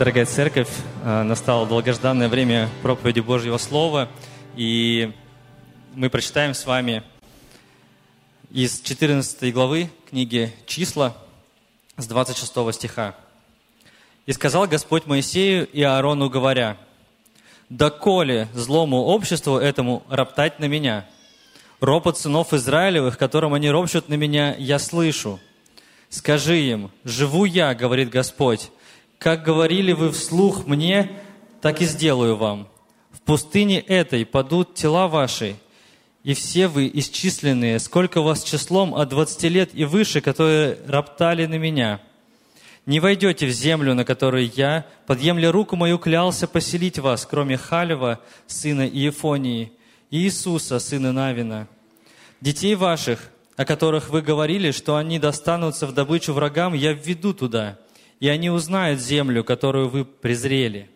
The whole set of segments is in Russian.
Дорогая церковь, э, настало долгожданное время проповеди Божьего Слова, и мы прочитаем с вами из 14 главы книги «Числа» с 26 стиха. «И сказал Господь Моисею и Аарону, говоря, «Доколе злому обществу этому роптать на меня? Ропот сынов Израилевых, которым они ропщут на меня, я слышу. Скажи им, живу я, говорит Господь, как говорили вы вслух мне, так и сделаю вам. В пустыне этой падут тела ваши, и все вы исчисленные, сколько вас числом от двадцати лет и выше, которые роптали на меня. Не войдете в землю, на которой я, подъемля руку мою, клялся поселить вас, кроме Халева, сына Иефонии, и Иисуса, сына Навина. Детей ваших, о которых вы говорили, что они достанутся в добычу врагам, я введу туда – и они узнают землю, которую вы презрели.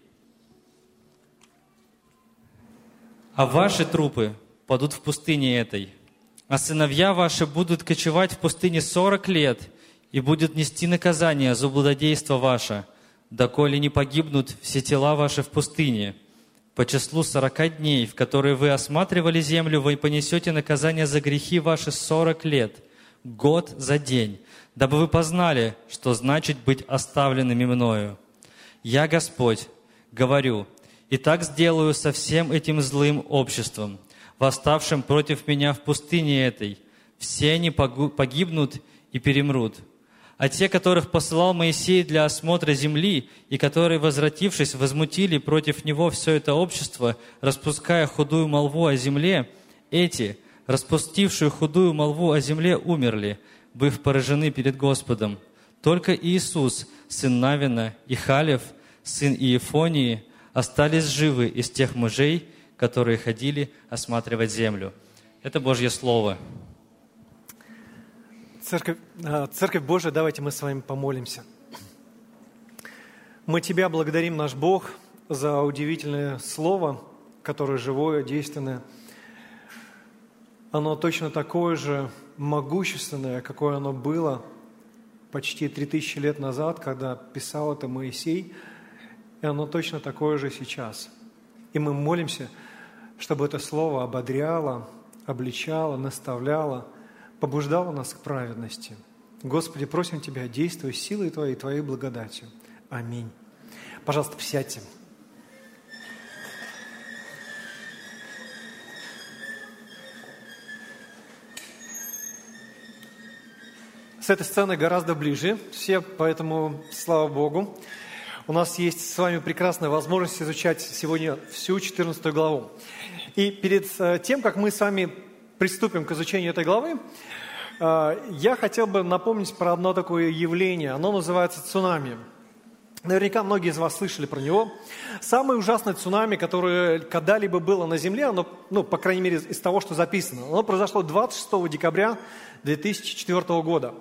А ваши трупы падут в пустыне этой, а сыновья ваши будут кочевать в пустыне сорок лет и будут нести наказание за блудодейство ваше, доколе не погибнут все тела ваши в пустыне. По числу сорока дней, в которые вы осматривали землю, вы понесете наказание за грехи ваши сорок лет, год за день, дабы вы познали, что значит быть оставленными мною. Я, Господь, говорю, и так сделаю со всем этим злым обществом, восставшим против меня в пустыне этой. Все они погибнут и перемрут. А те, которых посылал Моисей для осмотра земли, и которые, возвратившись, возмутили против него все это общество, распуская худую молву о земле, эти, распустившие худую молву о земле, умерли – быв поражены перед Господом. Только Иисус, сын Навина, и Халев, сын Иефонии, остались живы из тех мужей, которые ходили осматривать землю. Это Божье Слово. Церковь, а, Церковь Божия, давайте мы с вами помолимся. Мы Тебя благодарим, наш Бог, за удивительное Слово, которое живое, действенное. Оно точно такое же, могущественное, какое оно было почти 3000 лет назад, когда писал это Моисей, и оно точно такое же сейчас. И мы молимся, чтобы это слово ободряло, обличало, наставляло, побуждало нас к праведности. Господи, просим Тебя, действуй силой Твоей, Твоей благодатью. Аминь. Пожалуйста, присядьте. С этой сценой гораздо ближе все, поэтому слава Богу. У нас есть с вами прекрасная возможность изучать сегодня всю 14 главу. И перед э, тем, как мы с вами приступим к изучению этой главы, э, я хотел бы напомнить про одно такое явление. Оно называется цунами. Наверняка многие из вас слышали про него. Самое ужасное цунами, которое когда-либо было на Земле, оно, ну, по крайней мере, из того, что записано, оно произошло 26 декабря 2004 года.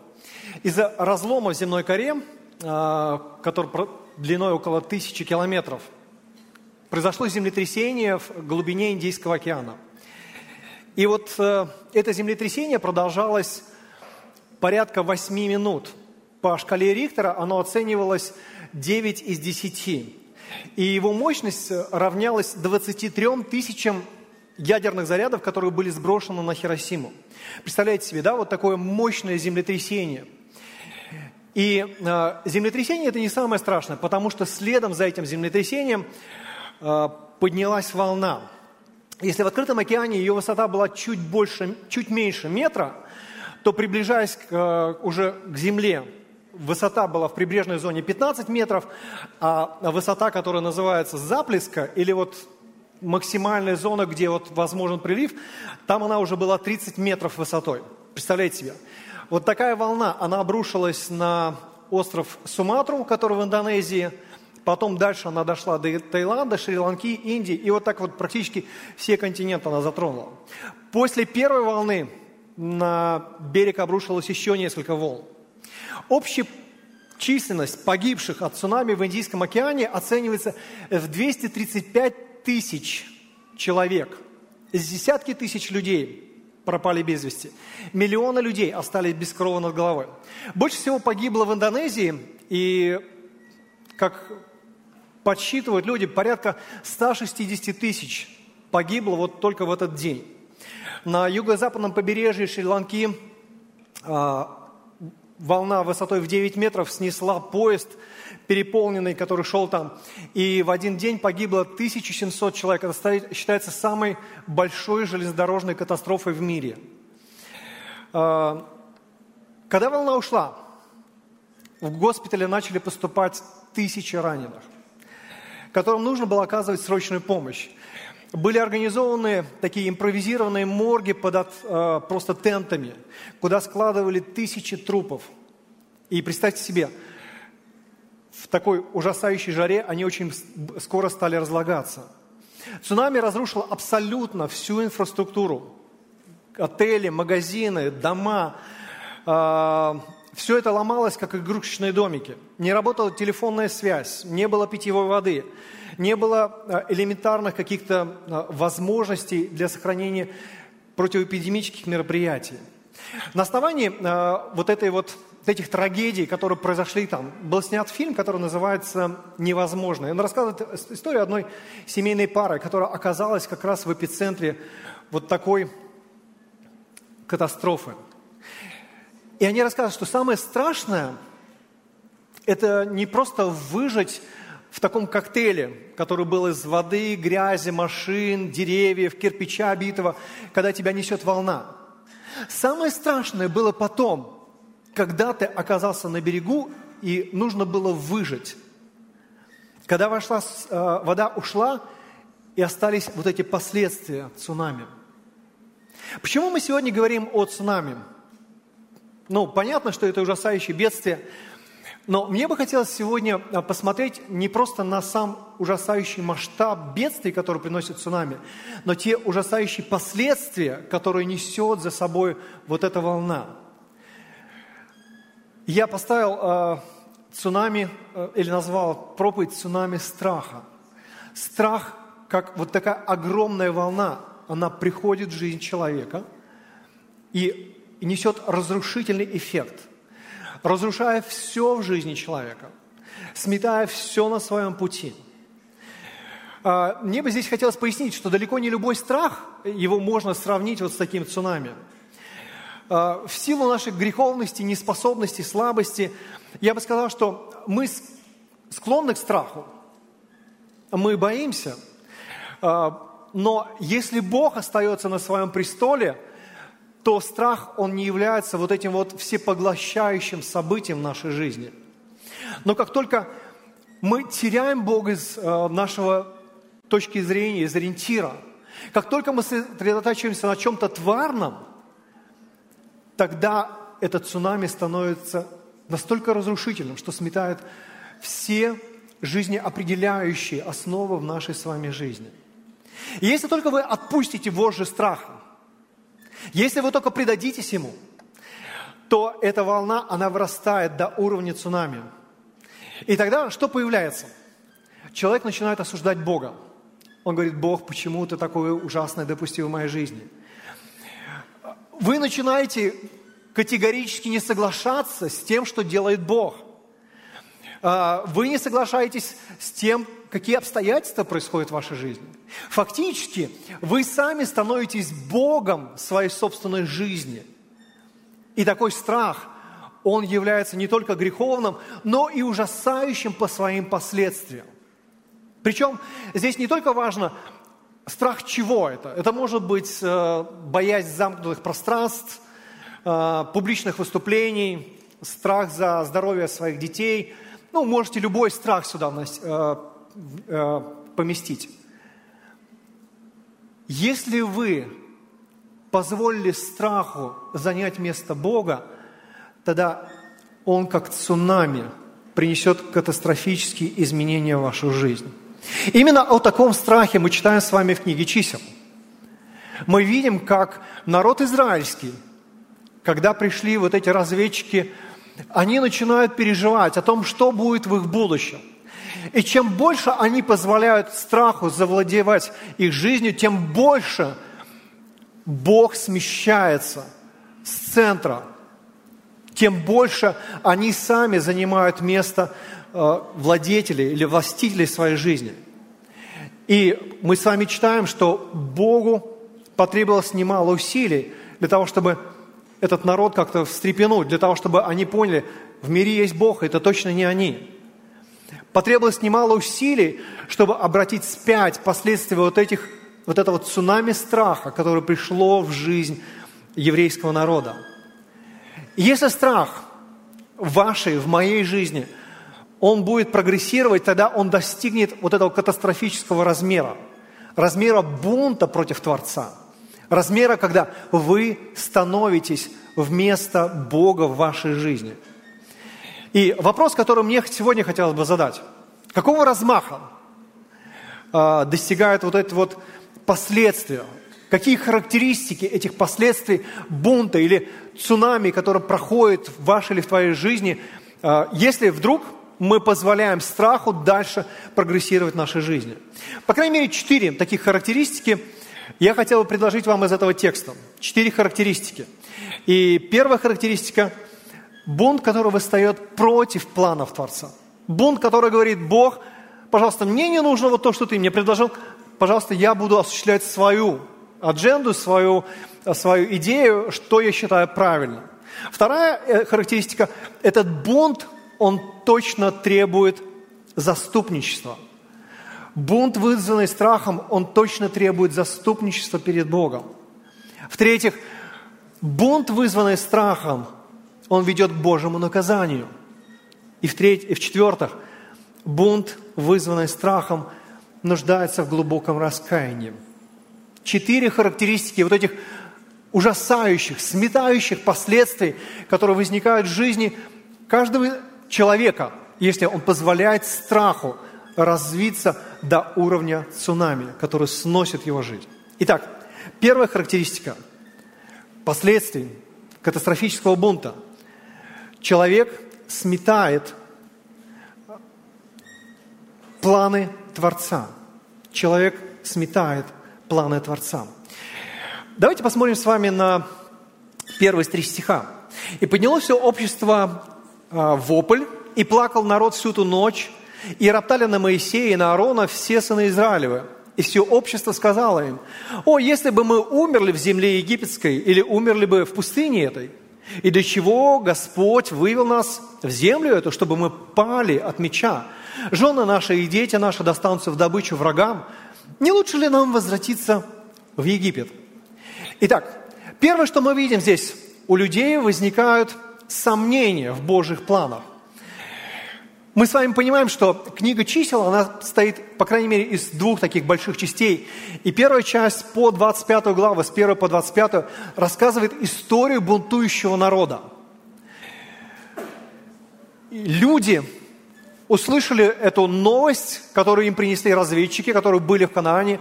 Из-за разлома в земной коре, а, который длиной около тысячи километров, произошло землетрясение в глубине Индийского океана. И вот э, это землетрясение продолжалось порядка 8 минут. По шкале Рихтера оно оценивалось 9 из 10. И его мощность равнялась 23 тысячам ядерных зарядов, которые были сброшены на Хиросиму. Представляете себе, да, вот такое мощное землетрясение. И э, землетрясение это не самое страшное, потому что следом за этим землетрясением э, поднялась волна. Если в открытом океане ее высота была чуть больше, чуть меньше метра, то приближаясь к, э, уже к земле, высота была в прибрежной зоне 15 метров, а высота, которая называется заплеска, или вот максимальная зона, где вот возможен прилив, там она уже была 30 метров высотой. Представляете себе? Вот такая волна, она обрушилась на остров Суматру, который в Индонезии, потом дальше она дошла до Таиланда, Шри-Ланки, Индии, и вот так вот практически все континенты она затронула. После первой волны на берег обрушилось еще несколько волн. Общая численность погибших от цунами в Индийском океане оценивается в 235 тысяч человек. Десятки тысяч людей пропали без вести. Миллионы людей остались без крова над головой. Больше всего погибло в Индонезии, и как подсчитывают люди, порядка 160 тысяч погибло вот только в этот день. На юго-западном побережье Шри-Ланки а, волна высотой в 9 метров снесла поезд, переполненный, который шел там. И в один день погибло 1700 человек. Это считается самой большой железнодорожной катастрофой в мире. А, когда волна ушла, в госпитале начали поступать тысячи раненых, которым нужно было оказывать срочную помощь. Были организованы такие импровизированные морги под э, просто тентами, куда складывали тысячи трупов. И представьте себе, такой ужасающей жаре они очень скоро стали разлагаться. Цунами разрушило абсолютно всю инфраструктуру. Отели, магазины, дома. Э, все это ломалось, как игрушечные домики. Не работала телефонная связь, не было питьевой воды – не было а, элементарных каких-то а, возможностей для сохранения противоэпидемических мероприятий. На основании а, вот этой вот этих трагедий, которые произошли там, был снят фильм, который называется «Невозможно». И он рассказывает историю одной семейной пары, которая оказалась как раз в эпицентре вот такой катастрофы. И они рассказывают, что самое страшное – это не просто выжить в таком коктейле, который был из воды, грязи, машин, деревьев, кирпича обитого, когда тебя несет волна. Самое страшное было потом, когда ты оказался на берегу и нужно было выжить. Когда вошла, э, вода ушла, и остались вот эти последствия цунами. Почему мы сегодня говорим о цунами? Ну, понятно, что это ужасающее бедствие, но мне бы хотелось сегодня а, посмотреть не просто на сам ужасающий масштаб бедствий, который приносит цунами, но те ужасающие последствия, которые несет за собой вот эта волна. Я поставил э, цунами, э, или назвал проповедь цунами страха. Страх, как вот такая огромная волна, она приходит в жизнь человека и, несет разрушительный эффект – разрушая все в жизни человека, сметая все на своем пути. А, мне бы здесь хотелось пояснить, что далеко не любой страх, его можно сравнить вот с таким цунами. А, в силу нашей греховности, неспособности, слабости, я бы сказал, что мы склонны к страху, мы боимся, а, но если Бог остается на своем престоле – то страх, он не является вот этим вот всепоглощающим событием в нашей жизни. Но как только мы теряем Бога из э, нашего точки зрения, из ориентира, как только мы сосредотачиваемся на чем-то тварном, тогда этот цунами становится настолько разрушительным, что сметает все жизнеопределяющие основы в нашей с вами жизни. И если только вы отпустите вожжи страха, если вы только предадитесь ему, то эта волна, она вырастает до уровня цунами. И тогда что появляется? Человек начинает осуждать Бога. Он говорит, Бог, почему ты такое ужасное допустил в моей жизни? Вы начинаете категорически не соглашаться с тем, что делает Бог. А, вы не соглашаетесь с тем, какие обстоятельства происходят в вашей жизни. Фактически, вы сами становитесь Богом своей собственной жизни. И такой страх, он является не только греховным, но и ужасающим по своим последствиям. Причем здесь не только важно, страх чего это. Это может быть э, боязнь замкнутых пространств, э, публичных выступлений, страх за здоровье своих детей. Ну, можете любой страх сюда э, поместить. Если вы позволили страху занять место Бога, тогда он как цунами принесет катастрофические изменения в вашу жизнь. Именно о таком страхе мы читаем с вами в книге чисел. Мы видим, как народ израильский, когда пришли вот эти разведчики, они начинают переживать о том, что будет в их будущем. И чем больше они позволяют страху завладевать их жизнью, тем больше Бог смещается с центра, тем больше они сами занимают место владетелей или властителей своей жизни. И мы с вами читаем, что Богу потребовалось немало усилий для того, чтобы этот народ как-то встрепенуть, для того, чтобы они поняли, в мире есть Бог, это точно не они. Потребовалось немало усилий, чтобы обратить спять последствия вот, этих, вот этого цунами страха, которое пришло в жизнь еврейского народа. Если страх в вашей, в моей жизни, он будет прогрессировать, тогда он достигнет вот этого катастрофического размера, размера бунта против Творца, размера, когда вы становитесь вместо Бога в вашей жизни – и вопрос, который мне сегодня хотелось бы задать. Какого размаха э, достигают вот эти вот последствия? Какие характеристики этих последствий бунта или цунами, который проходит в вашей или в твоей жизни, э, если вдруг мы позволяем страху дальше прогрессировать в нашей жизни? По крайней мере, четыре таких характеристики я хотел бы предложить вам из этого текста. Четыре характеристики. И первая характеристика – Бунт, который восстает против планов Творца. Бунт, который говорит, Бог, пожалуйста, мне не нужно вот то, что ты мне предложил, пожалуйста, я буду осуществлять свою адженду, свою, свою идею, что я считаю правильным. Вторая э, характеристика – этот бунт, он точно требует заступничества. Бунт, вызванный страхом, он точно требует заступничества перед Богом. В-третьих, бунт, вызванный страхом, он ведет к Божьему наказанию. И в-третьих, и в-четвертых, бунт, вызванный страхом, нуждается в глубоком раскаянии. Четыре характеристики вот этих ужасающих, сметающих последствий, которые возникают в жизни каждого человека, если он позволяет страху развиться до уровня цунами, который сносит его жизнь. Итак, первая характеристика последствий катастрофического бунта – человек сметает планы Творца. Человек сметает планы Творца. Давайте посмотрим с вами на первые три стиха. «И поднялось все общество вопль, и плакал народ всю ту ночь, и роптали на Моисея и на Аарона все сыны Израилевы. И все общество сказало им, «О, если бы мы умерли в земле египетской, или умерли бы в пустыне этой, и для чего Господь вывел нас в землю эту, чтобы мы пали от меча? Жены наши и дети наши достанутся в добычу врагам. Не лучше ли нам возвратиться в Египет? Итак, первое, что мы видим здесь, у людей возникают сомнения в Божьих планах. Мы с вами понимаем, что книга чисел, она стоит, по крайней мере, из двух таких больших частей. И первая часть по 25 главу, с 1 по 25, рассказывает историю бунтующего народа. Люди услышали эту новость, которую им принесли разведчики, которые были в Канаане,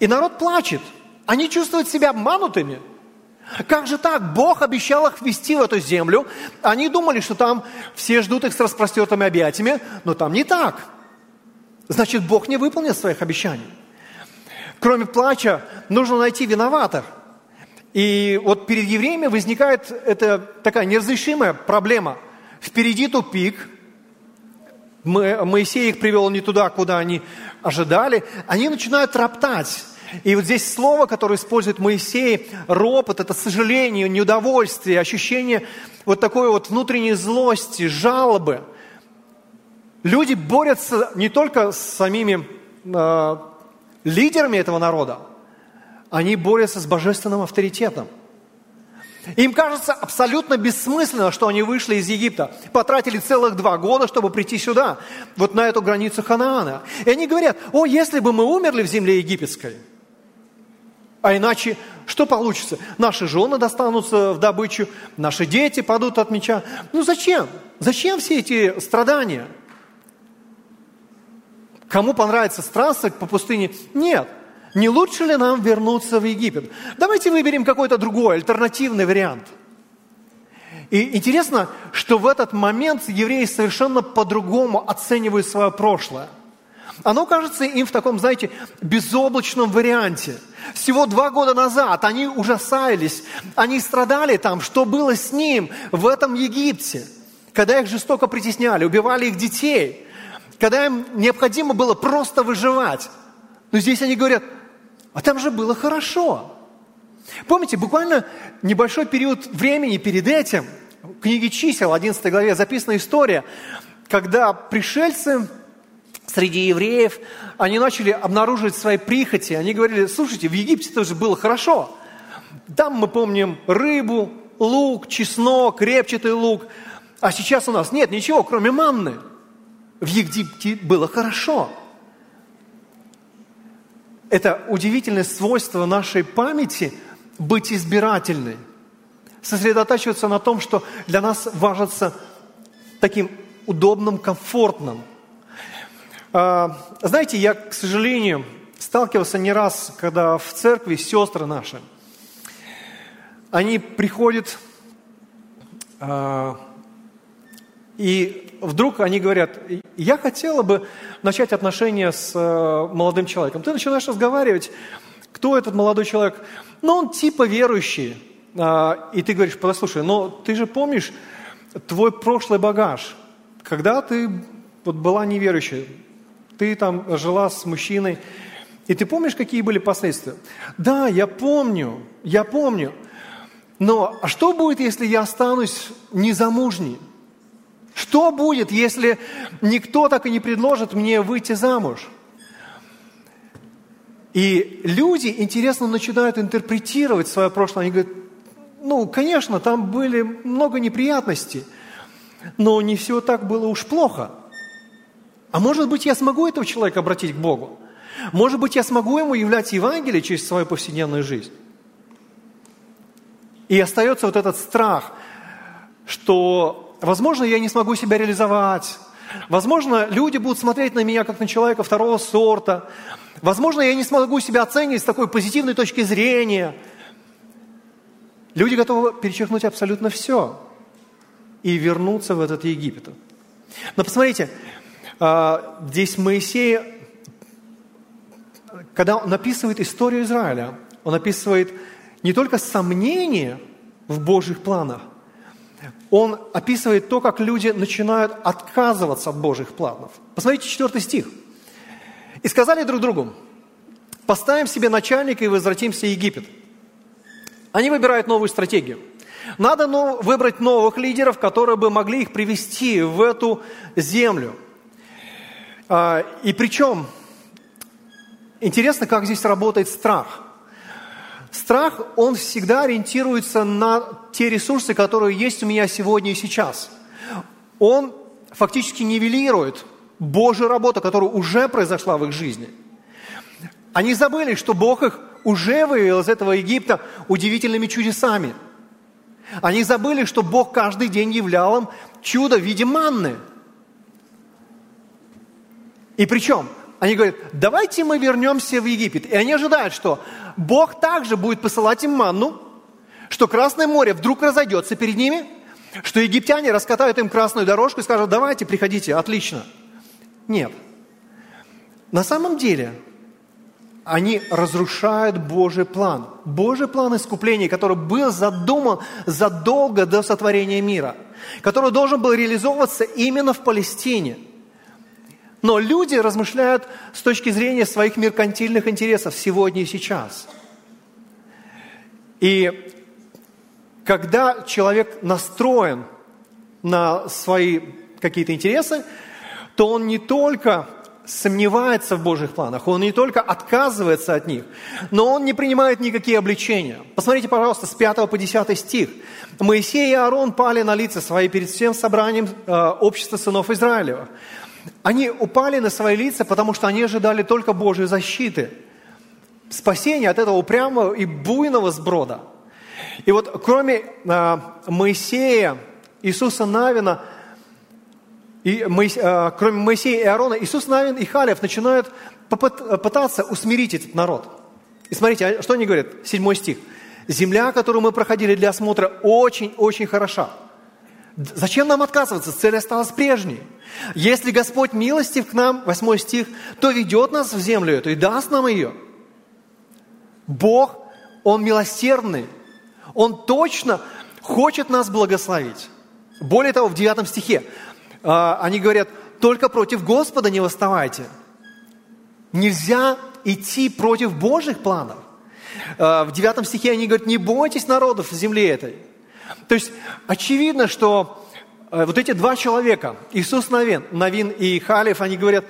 и народ плачет. Они чувствуют себя обманутыми – как же так? Бог обещал их ввести в эту землю. Они думали, что там все ждут их с распростертыми объятиями, но там не так. Значит, Бог не выполнил своих обещаний. Кроме плача, нужно найти виноватых. И вот перед евреями возникает эта такая неразрешимая проблема. Впереди тупик. Моисей их привел не туда, куда они ожидали. Они начинают роптать. И вот здесь слово, которое использует Моисей, ропот, это сожаление, неудовольствие, ощущение вот такой вот внутренней злости, жалобы. Люди борются не только с самими э, лидерами этого народа, они борются с божественным авторитетом. Им кажется абсолютно бессмысленно, что они вышли из Египта, потратили целых два года, чтобы прийти сюда, вот на эту границу Ханаана. И они говорят, о, если бы мы умерли в земле египетской – а иначе что получится? Наши жены достанутся в добычу, наши дети падут от меча. Ну зачем? Зачем все эти страдания? Кому понравится странствовать по пустыне? Нет. Не лучше ли нам вернуться в Египет? Давайте выберем какой-то другой, альтернативный вариант. И интересно, что в этот момент евреи совершенно по-другому оценивают свое прошлое. Оно кажется им в таком, знаете, безоблачном варианте. Всего два года назад они ужасались, они страдали там, что было с ним в этом Египте. когда их жестоко притесняли, убивали их детей, когда им необходимо было просто выживать. Но здесь они говорят, а там же было хорошо. Помните, буквально небольшой период времени перед этим, в книге чисел, 11 главе, записана история, когда пришельцы среди евреев, они начали обнаруживать свои прихоти. Они говорили, слушайте, в Египте тоже было хорошо. Там мы помним рыбу, лук, чеснок, репчатый лук. А сейчас у нас нет ничего, кроме манны. В Египте было хорошо. Это удивительное свойство нашей памяти быть избирательной. Сосредотачиваться на том, что для нас важится таким удобным, комфортным. А, знаете, я, к сожалению, сталкивался не раз, когда в церкви сестры наши, они приходят, а, и вдруг они говорят, я хотела бы начать отношения с э, молодым человеком. Ты начинаешь разговаривать, кто этот молодой человек? Ну, он типа верующий. А, и ты говоришь, послушай, но ты же помнишь твой прошлый багаж, когда ты вот была неверующей, ты там жила с мужчиной, и ты помнишь, какие были последствия? Да, я помню, я помню. Но а что будет, если я останусь незамужней? Что будет, если никто так и не предложит мне выйти замуж? И люди, интересно, начинают интерпретировать свое прошлое. Они говорят, ну, конечно, там были много неприятностей, но не все так было уж плохо. А может быть, я смогу этого человека обратить к Богу? Может быть, я смогу ему являть Евангелие через свою повседневную жизнь? И остается вот этот страх, что возможно, я не смогу себя реализовать. Возможно, люди будут смотреть на меня как на человека второго сорта. Возможно, я не смогу себя оценить с такой позитивной точки зрения. Люди готовы перечеркнуть абсолютно все и вернуться в этот Египет. Но посмотрите, здесь Моисей, когда он описывает историю Израиля, он описывает не только сомнения в Божьих планах, он описывает то, как люди начинают отказываться от Божьих планов. Посмотрите четвертый стих. «И сказали друг другу, поставим себе начальника и возвратимся в Египет». Они выбирают новую стратегию. Надо выбрать новых лидеров, которые бы могли их привести в эту землю. А, и причем, интересно, как здесь работает страх – Страх, он всегда ориентируется на те ресурсы, которые есть у меня сегодня и сейчас. Он фактически нивелирует Божью работу, которая уже произошла в их жизни. Они забыли, что Бог их уже вывел из этого Египта удивительными чудесами. Они забыли, что Бог каждый день являл им чудо в виде манны. И причем они говорят, давайте мы вернемся в Египет. И они ожидают, что Бог также будет посылать им манну, что Красное море вдруг разойдется перед ними, что египтяне раскатают им красную дорожку и скажут, давайте, приходите, отлично. Нет. На самом деле, они разрушают Божий план. Божий план искупления, который был задуман задолго до сотворения мира, который должен был реализовываться именно в Палестине – но люди размышляют с точки зрения своих меркантильных интересов сегодня и сейчас. И когда человек настроен на свои какие-то интересы, то он не только сомневается в Божьих планах, он не только отказывается от них, но он не принимает никакие обличения. Посмотрите, пожалуйста, с 5 по 10 стих. Моисей и Аарон пали на лица свои перед всем собранием э, общества сынов Израилева. Они упали на свои лица, потому что они ожидали только Божьей защиты, спасения от этого упрямого и буйного сброда. И вот кроме э, Моисея, Иисуса Навина, и э, кроме Моисея и Аарона, Иисус Навин и Халев начинают пытаться усмирить этот народ. И смотрите, а что они говорят? Седьмой стих. «Земля, которую мы проходили для осмотра, очень-очень хороша». Зачем нам отказываться? Цель осталась прежней. Если Господь милостив к нам, восьмой стих, то ведет нас в землю эту и даст нам ее. Бог, Он милосердный. Он точно хочет нас благословить. Более того, в 9 стихе а, они говорят, только против Господа не восставайте. Нельзя идти против Божьих планов. А, в 9 стихе они говорят, не бойтесь народов земли этой. То есть очевидно, что а, вот эти два человека, Иисус Навин, Навин и Халев, они говорят,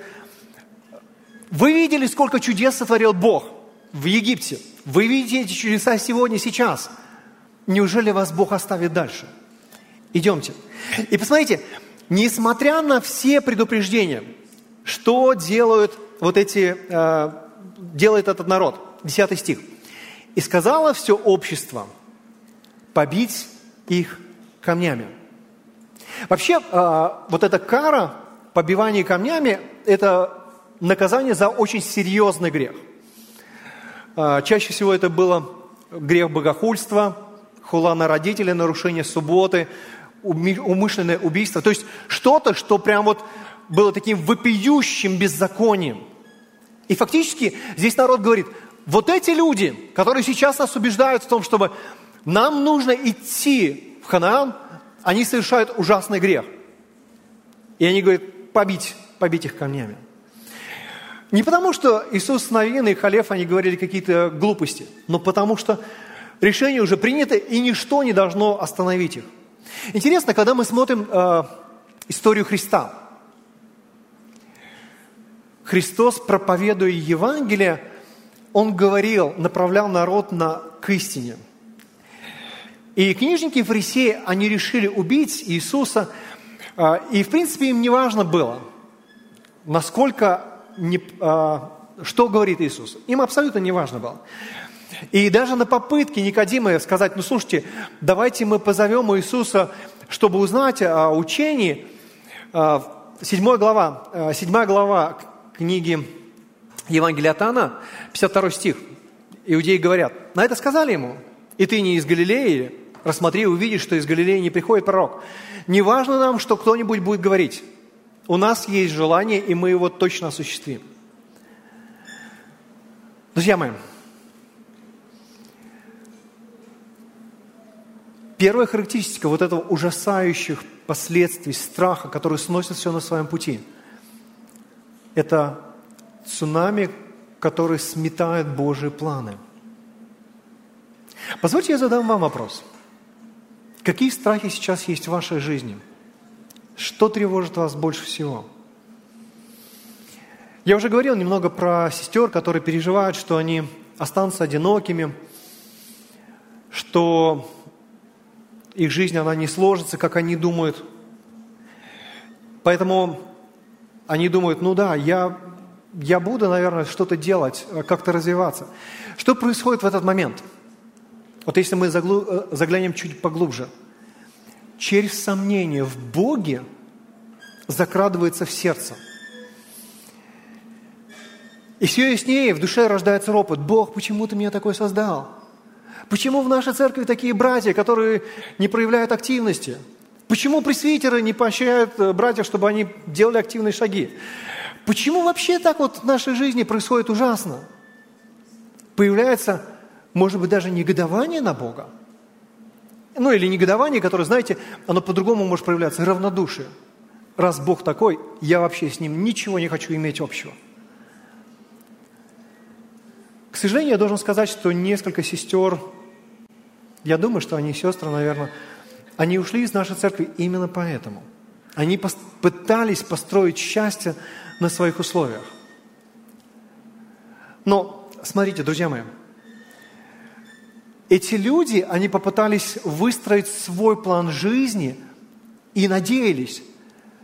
вы видели, сколько чудес сотворил Бог в Египте. Вы видите эти чудеса сегодня, сейчас. Неужели вас Бог оставит дальше? Идемте. И посмотрите, несмотря на все предупреждения, что делают вот эти, э, делает этот народ? Десятый стих. «И сказала все общество побить их камнями». Вообще, э, вот эта кара, побивание камнями, это наказание за очень серьезный грех. Э, чаще всего это было грех богохульства, хула на родителей, нарушение субботы, умышленное убийство. То есть что-то, что прям вот было таким вопиющим беззаконием. И фактически здесь народ говорит, вот эти люди, которые сейчас нас убеждают в том, чтобы нам нужно идти в Ханаан, они совершают ужасный грех. И они говорят, побить, побить их камнями. Не потому, что Иисус Навин и Халев, они говорили какие-то глупости, но потому что решение уже принято, и ничто не должно остановить их. Интересно, когда мы смотрим э, историю Христа, Христос, проповедуя Евангелие, Он говорил, направлял народ на, к истине. И книжники и фарисеи, они решили убить Иисуса, э, и в принципе им не важно было, насколько, не, э, что говорит Иисус. Им абсолютно не важно было. И даже на попытке Никодима сказать, ну слушайте, давайте мы позовем Иисуса, чтобы узнать о учении, а, седьмая глава, 7 а, глава книги Евангелия от Иоанна, 52 стих. Иудеи говорят, на это сказали ему, и ты не из Галилеи, рассмотри и увидишь, что из Галилеи не приходит пророк. Не важно нам, что кто-нибудь будет говорить. У нас есть желание, и мы его точно осуществим. Друзья мои, Первая характеристика вот этого ужасающих последствий, страха, который сносит все на своем пути, это цунами, который сметает Божьи планы. Позвольте я задам вам вопрос. Какие страхи сейчас есть в вашей жизни? Что тревожит вас больше всего? Я уже говорил немного про сестер, которые переживают, что они останутся одинокими, что их жизнь, она не сложится, как они думают. Поэтому они думают, ну да, я, я буду, наверное, что-то делать, э, как-то развиваться. Что происходит в этот момент? Вот если мы э, заглянем чуть поглубже. Через сомнение в Боге закрадывается в сердце. И все яснее в душе рождается ропот. Бог, почему ты меня такой создал? Почему в нашей церкви такие братья, которые не проявляют активности? Почему пресвитеры не поощряют э, братьев, чтобы они делали активные шаги? Почему вообще так вот в нашей жизни происходит ужасно? Появляется, может быть, даже негодование на Бога. Ну или негодование, которое, знаете, оно по-другому может проявляться, равнодушие. Раз Бог такой, я вообще с ним ничего не хочу иметь общего. К сожалению, я должен сказать, что несколько сестер я думаю, что они, сестры, наверное, они ушли из нашей церкви именно поэтому. Они пытались построить счастье на своих условиях. Но, смотрите, друзья мои, эти люди, они попытались выстроить свой план жизни и надеялись,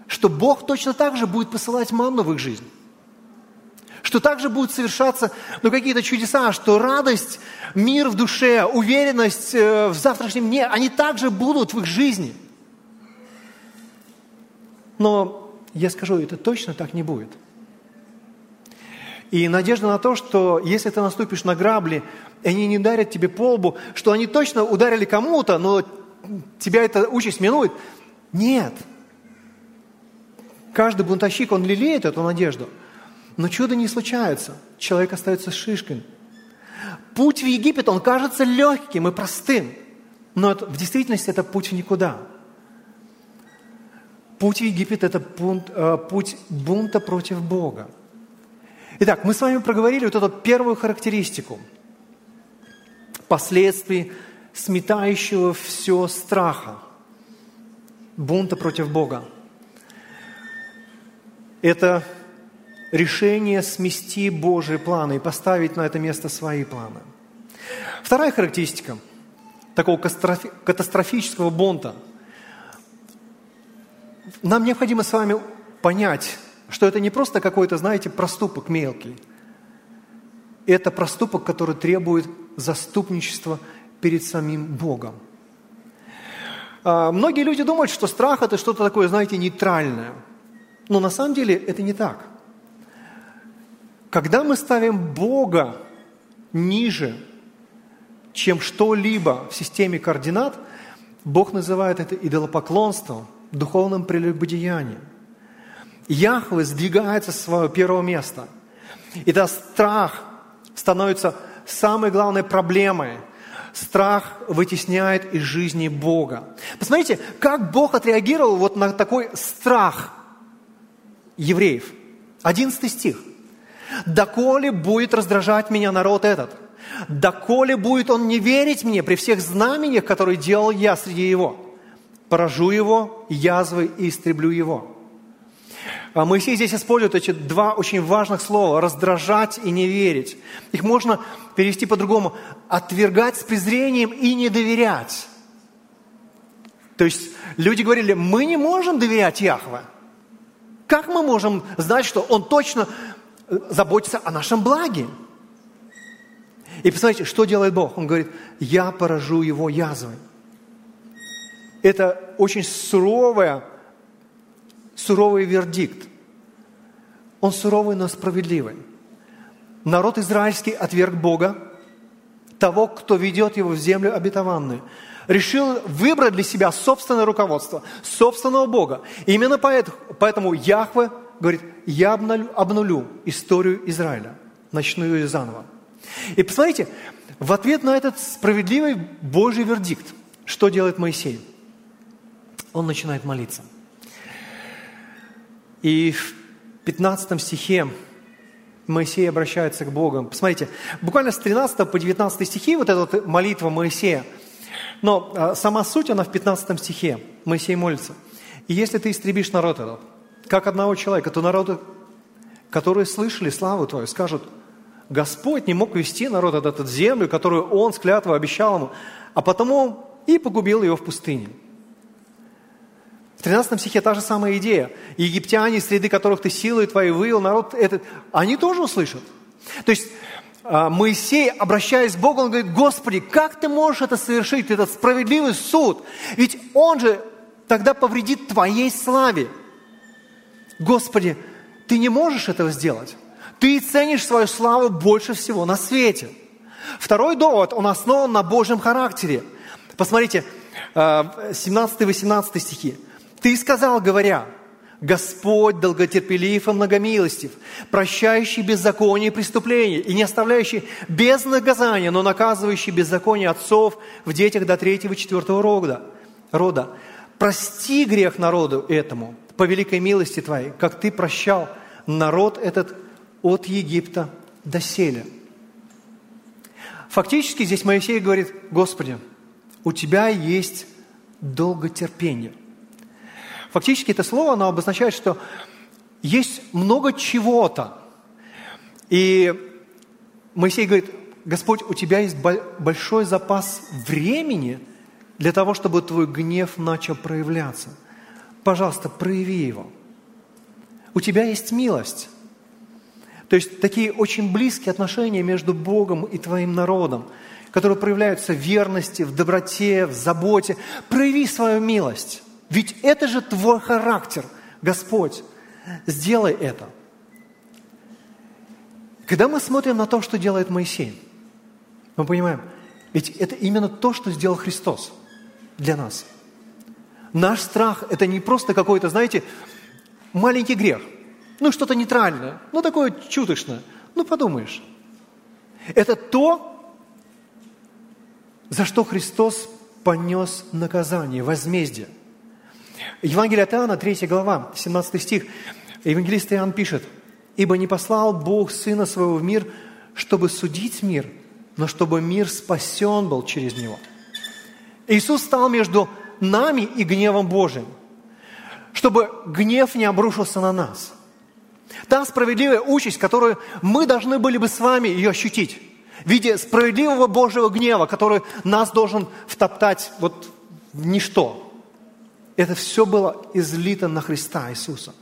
что Бог точно так же будет посылать манну в их жизнь что также будут совершаться ну, какие-то чудеса, что радость, мир в душе, уверенность э, в завтрашнем дне, они также будут в их жизни. Но я скажу, это точно так не будет. И надежда на то, что если ты наступишь на грабли, они не ударят тебе по лбу, что они точно ударили кому-то, но тебя эта участь минует. Нет. Каждый бунтовщик, он лелеет эту надежду – но чудо не случается. Человек остается шишкой. Путь в Египет, он кажется легким и простым, но это, в действительности это путь в никуда. Путь в Египет – это пункт, э, путь бунта против Бога. Итак, мы с вами проговорили вот эту первую характеристику последствий сметающего все страха, бунта против Бога. Это решение смести Божьи планы и поставить на это место свои планы. Вторая характеристика такого катастрофического бунта. Нам необходимо с вами понять, что это не просто какой-то, знаете, проступок мелкий. Это проступок, который требует заступничества перед самим Богом. А, многие люди думают, что страх – это что-то такое, знаете, нейтральное. Но на самом деле это не так. Когда мы ставим Бога ниже, чем что-либо в системе координат, Бог называет это идолопоклонством, духовным прелюбодеянием. Яхве сдвигается с своего первого места. И тогда страх становится самой главной проблемой. Страх вытесняет из жизни Бога. Посмотрите, как Бог отреагировал вот на такой страх евреев. Одиннадцатый стих. «Доколе будет раздражать меня народ этот? Доколе будет он не верить мне при всех знамениях, которые делал я среди его? Поражу его язвой и истреблю его». А Моисей здесь использует эти два очень важных слова – раздражать и не верить. Их можно перевести по-другому – отвергать с презрением и не доверять. То есть люди говорили, мы не можем доверять Яхве. Как мы можем знать, что Он точно э, заботится о нашем благе? И посмотрите, что делает Бог? Он говорит, я поражу его язвой. Это очень суровая суровый вердикт. Он суровый, но справедливый. Народ израильский отверг Бога, того, кто ведет его в землю обетованную. Решил выбрать для себя собственное руководство, собственного Бога. И именно поэтому, Яхве говорит, я обнулю историю Израиля, начну ее заново. И посмотрите, в ответ на этот справедливый Божий вердикт, что делает Моисей? Он начинает молиться – и в 15 стихе Моисей обращается к Богу. Посмотрите, буквально с 13 по 19 стихи вот эта молитва Моисея. Но а, сама суть, она в 15 стихе. Моисей молится. «И если ты истребишь народ этот, как одного человека, то народы, которые слышали славу Твою, скажут, Господь не мог вести народ этот в землю, которую Он с клятвой обещал ему, а потому и погубил его в пустыне». В 13 стихе та же самая идея. Египтяне, среды которых ты силой твоей вывел, народ этот, они тоже услышат. То есть а, Моисей, обращаясь к Богу, он говорит, Господи, как ты можешь это совершить, этот справедливый суд? Ведь он же тогда повредит Твоей славе. Господи, Ты не можешь этого сделать. Ты ценишь свою славу больше всего на свете. Второй довод, он основан на Божьем характере. Посмотрите, 17-18 а, стихи. Ты сказал, говоря, Господь долготерпелив и многомилостив, прощающий беззаконие и преступления, и не оставляющий без наказания, но наказывающий беззаконие отцов в детях до третьего и четвертого рода. рода. Прости грех народу этому по великой милости Твоей, как Ты прощал народ этот от Египта до селя. Фактически здесь Моисей говорит, Господи, у Тебя есть долготерпение – Фактически это слово, оно обозначает, что есть много чего-то. И Моисей говорит, Господь, у тебя есть большой запас времени для того, чтобы твой гнев начал проявляться. Пожалуйста, прояви его. У тебя есть милость. То есть такие очень близкие отношения между Богом и твоим народом, которые проявляются в верности, в доброте, в заботе. Прояви свою милость. Ведь это же твой характер, Господь. Сделай это. Когда мы смотрим на то, что делает Моисей, мы понимаем, ведь это именно то, что сделал Христос для нас. Наш страх – это не просто какой-то, знаете, маленький грех. Ну, что-то нейтральное, ну, такое чуточное. Ну, подумаешь. Это то, за что Христос понес наказание, возмездие – Евангелие от Иоанна, 3 глава, 17 стих. Евангелист Иоанн пишет, «Ибо не послал Бог Сына Своего в мир, чтобы судить мир, но чтобы мир спасен был через Него». Иисус стал между нами и гневом Божиим, чтобы гнев не обрушился на нас. Та справедливая участь, которую мы должны были бы с вами ее ощутить, в виде справедливого Божьего гнева, который нас должен втоптать вот в ничто. Это все было излито на Христа Иисуса.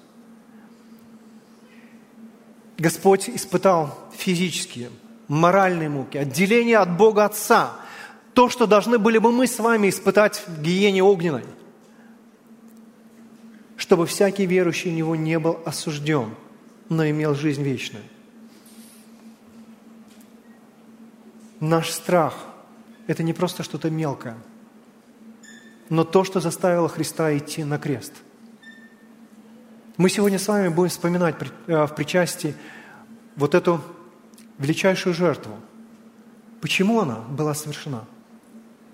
Господь испытал физические, моральные муки, отделение от Бога Отца, то, что должны были бы мы с вами испытать в гиене огненной, чтобы всякий верующий в Него не был осужден, но имел жизнь вечную. Наш страх – это не просто что-то мелкое, но то, что заставило Христа идти на крест. Мы сегодня с вами будем вспоминать э, в причастии вот эту величайшую жертву. Почему она была совершена?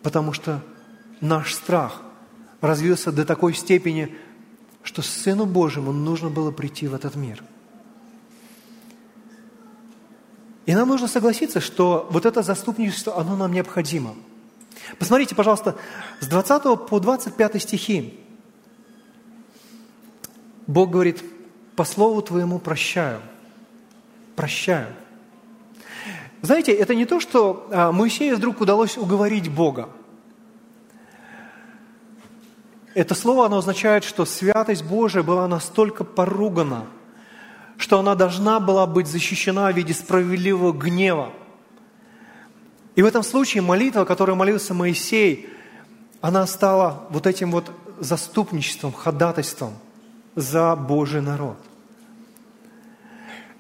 Потому что наш страх развился до такой степени, что Сыну Божьему нужно было прийти в этот мир. И нам нужно согласиться, что вот это заступничество, оно нам необходимо. Посмотрите, пожалуйста, с 20 по 25 стихи. Бог говорит, по слову твоему прощаю. Прощаю. Знаете, это не то, что а, Моисею вдруг удалось уговорить Бога. Это слово, оно означает, что святость Божия была настолько поругана, что она должна была быть защищена в виде справедливого гнева. И в этом случае молитва, которую молился Моисей, она стала вот этим вот заступничеством, ходатайством за Божий народ.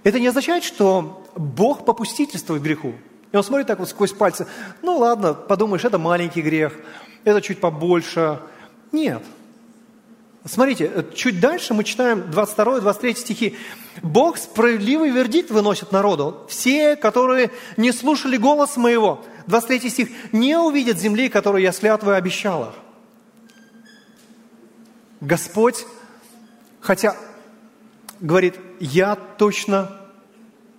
Это не означает, что Бог попустительствует греху. И он смотрит так вот сквозь пальцы. Ну ладно, подумаешь, это маленький грех, это чуть побольше. Нет. Смотрите, чуть дальше мы читаем 22-23 стихи. Бог справедливый вердикт выносит народу. Все, которые не слушали голос моего, 23 стих, не увидят земли, которую я с клятвой обещал их. Господь, хотя говорит, я точно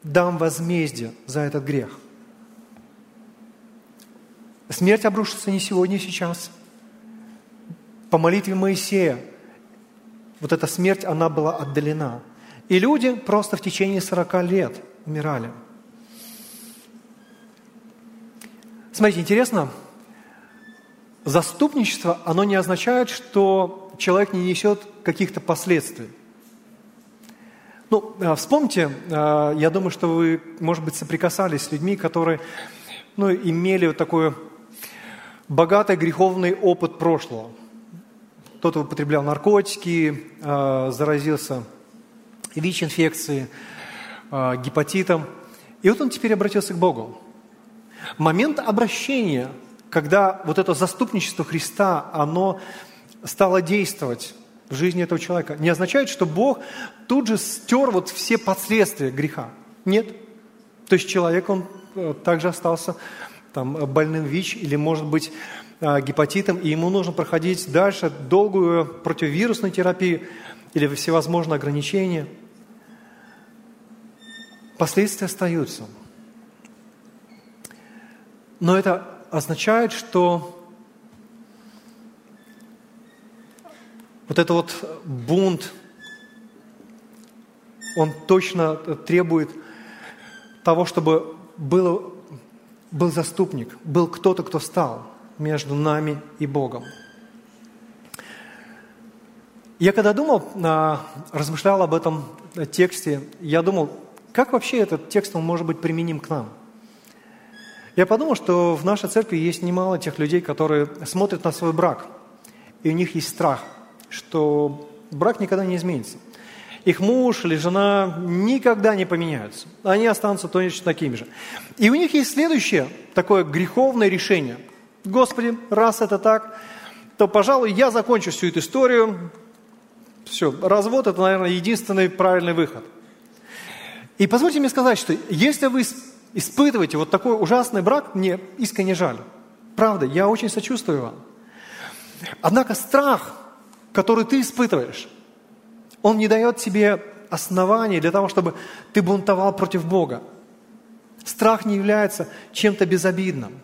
дам возмездие за этот грех. Смерть обрушится не сегодня, не сейчас. По молитве Моисея вот эта смерть, она была отдалена. И люди просто в течение 40 лет умирали. Смотрите, интересно, заступничество, оно не означает, что человек не несет каких-то последствий. Ну, а, вспомните, а, я думаю, что вы, может быть, соприкасались с людьми, которые ну, имели вот такой богатый греховный опыт прошлого. Кто-то употреблял наркотики, а, заразился ВИЧ-инфекцией, гепатитом. И вот он теперь обратился к Богу. Момент обращения, когда вот это заступничество Христа, оно стало действовать, в жизни этого человека, не означает, что Бог тут же стер вот все последствия греха. Нет. То есть человек, он э, также остался там, больным ВИЧ или, может быть, э, гепатитом, и ему нужно проходить дальше долгую противовирусную терапию или всевозможные ограничения. Последствия остаются. Но это означает, что Вот это вот бунт, он точно требует того, чтобы было, был заступник, был кто-то, кто стал между нами и Богом. Я когда думал, а, размышлял об этом тексте, я думал, как вообще этот текст он может быть применим к нам? Я подумал, что в нашей церкви есть немало тех людей, которые смотрят на свой брак, и у них есть страх – что брак никогда не изменится. Их муж или жена никогда не поменяются. Они останутся точно такими же. И у них есть следующее такое греховное решение. Господи, раз это так, то, пожалуй, я закончу всю эту историю. Все, развод – это, наверное, единственный правильный выход. И позвольте мне сказать, что если вы испытываете вот такой ужасный брак, мне искренне жаль. Правда, я очень сочувствую вам. Однако страх который ты испытываешь, он не дает тебе оснований для того, чтобы ты бунтовал против Бога. Страх не является чем-то безобидным.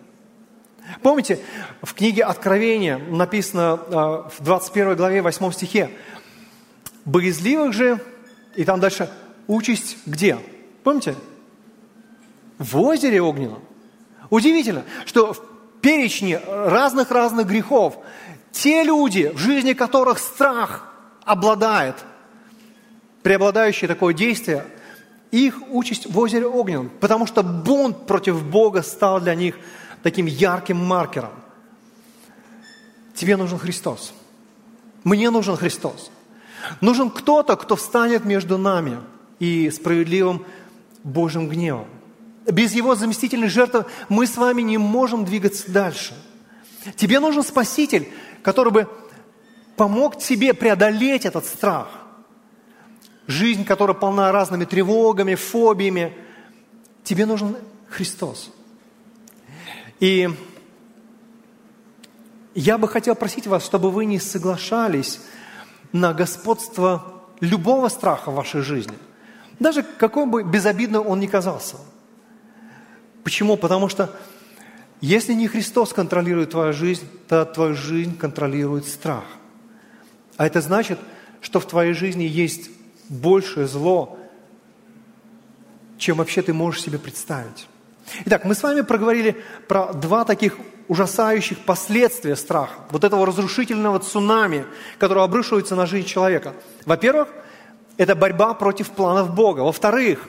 Помните, в книге Откровения написано а, в 21 главе 8 стихе, «Боязливых же», и там дальше, «участь где?» Помните? В озере огненном. Удивительно, что в перечне разных-разных грехов те люди, в жизни которых страх обладает, преобладающее такое действие, их участь в озере огненном, потому что бунт против Бога стал для них таким ярким маркером. Тебе нужен Христос. Мне нужен Христос. Нужен кто-то, кто встанет между нами и справедливым Божьим гневом. Без Его заместительной жертвы мы с вами не можем двигаться дальше. Тебе нужен Спаситель, который бы помог тебе преодолеть этот страх. Жизнь, которая полна разными тревогами, фобиями. Тебе нужен Христос. И я бы хотел просить вас, чтобы вы не соглашались на господство любого страха в вашей жизни. Даже какой бы безобидным он ни казался. Почему? Потому что если не Христос контролирует твою жизнь, то твою жизнь контролирует страх. А это значит, что в твоей жизни есть большее зло, чем вообще ты можешь себе представить. Итак, мы с вами проговорили про два таких ужасающих последствия страха, вот этого разрушительного цунами, которое обрушивается на жизнь человека. Во-первых, это борьба против планов Бога. Во-вторых,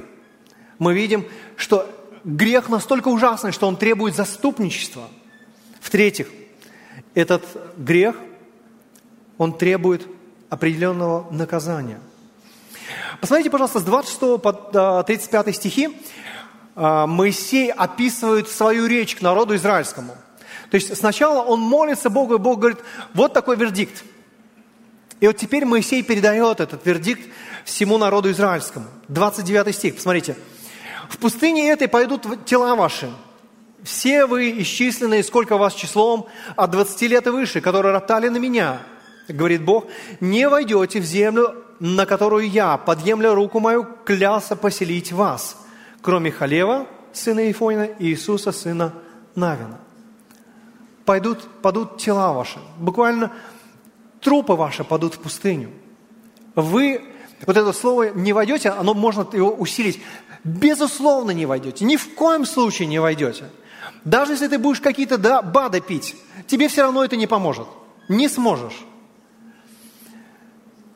мы видим, что грех настолько ужасный, что он требует заступничества. В-третьих, этот грех, он требует определенного наказания. Посмотрите, пожалуйста, с 26 по 35 стихи а, Моисей описывает свою речь к народу израильскому. То есть сначала он молится Богу, и Бог говорит, вот такой вердикт. И вот теперь Моисей передает этот вердикт всему народу израильскому. 29 стих, посмотрите. «В пустыне этой пойдут тела ваши, все вы исчисленные, сколько вас числом, от 20 лет и выше, которые роптали на меня, говорит Бог, не войдете в землю, на которую я, подъемля руку мою, клялся поселить вас, кроме Халева, сына Ифоина, и Иисуса, сына Навина. Пойдут, падут тела ваши. Буквально трупы ваши падут в пустыню. Вы, вот это слово «не войдете», оно можно его усилить. Безусловно, не войдете. Ни в коем случае не войдете. Даже если ты будешь какие-то да, БАДы пить, тебе все равно это не поможет. Не сможешь.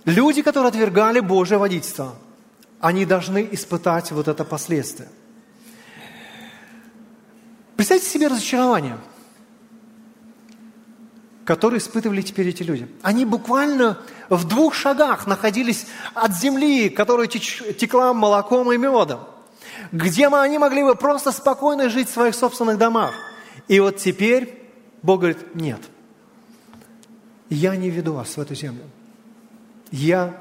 Люди, которые отвергали Божье водительство – они должны испытать вот это последствие. Представьте себе разочарование, которое испытывали теперь эти люди. Они буквально в двух шагах находились от земли, которая текла молоком и медом, где они могли бы просто спокойно жить в своих собственных домах. И вот теперь Бог говорит, нет, я не веду вас в эту землю. Я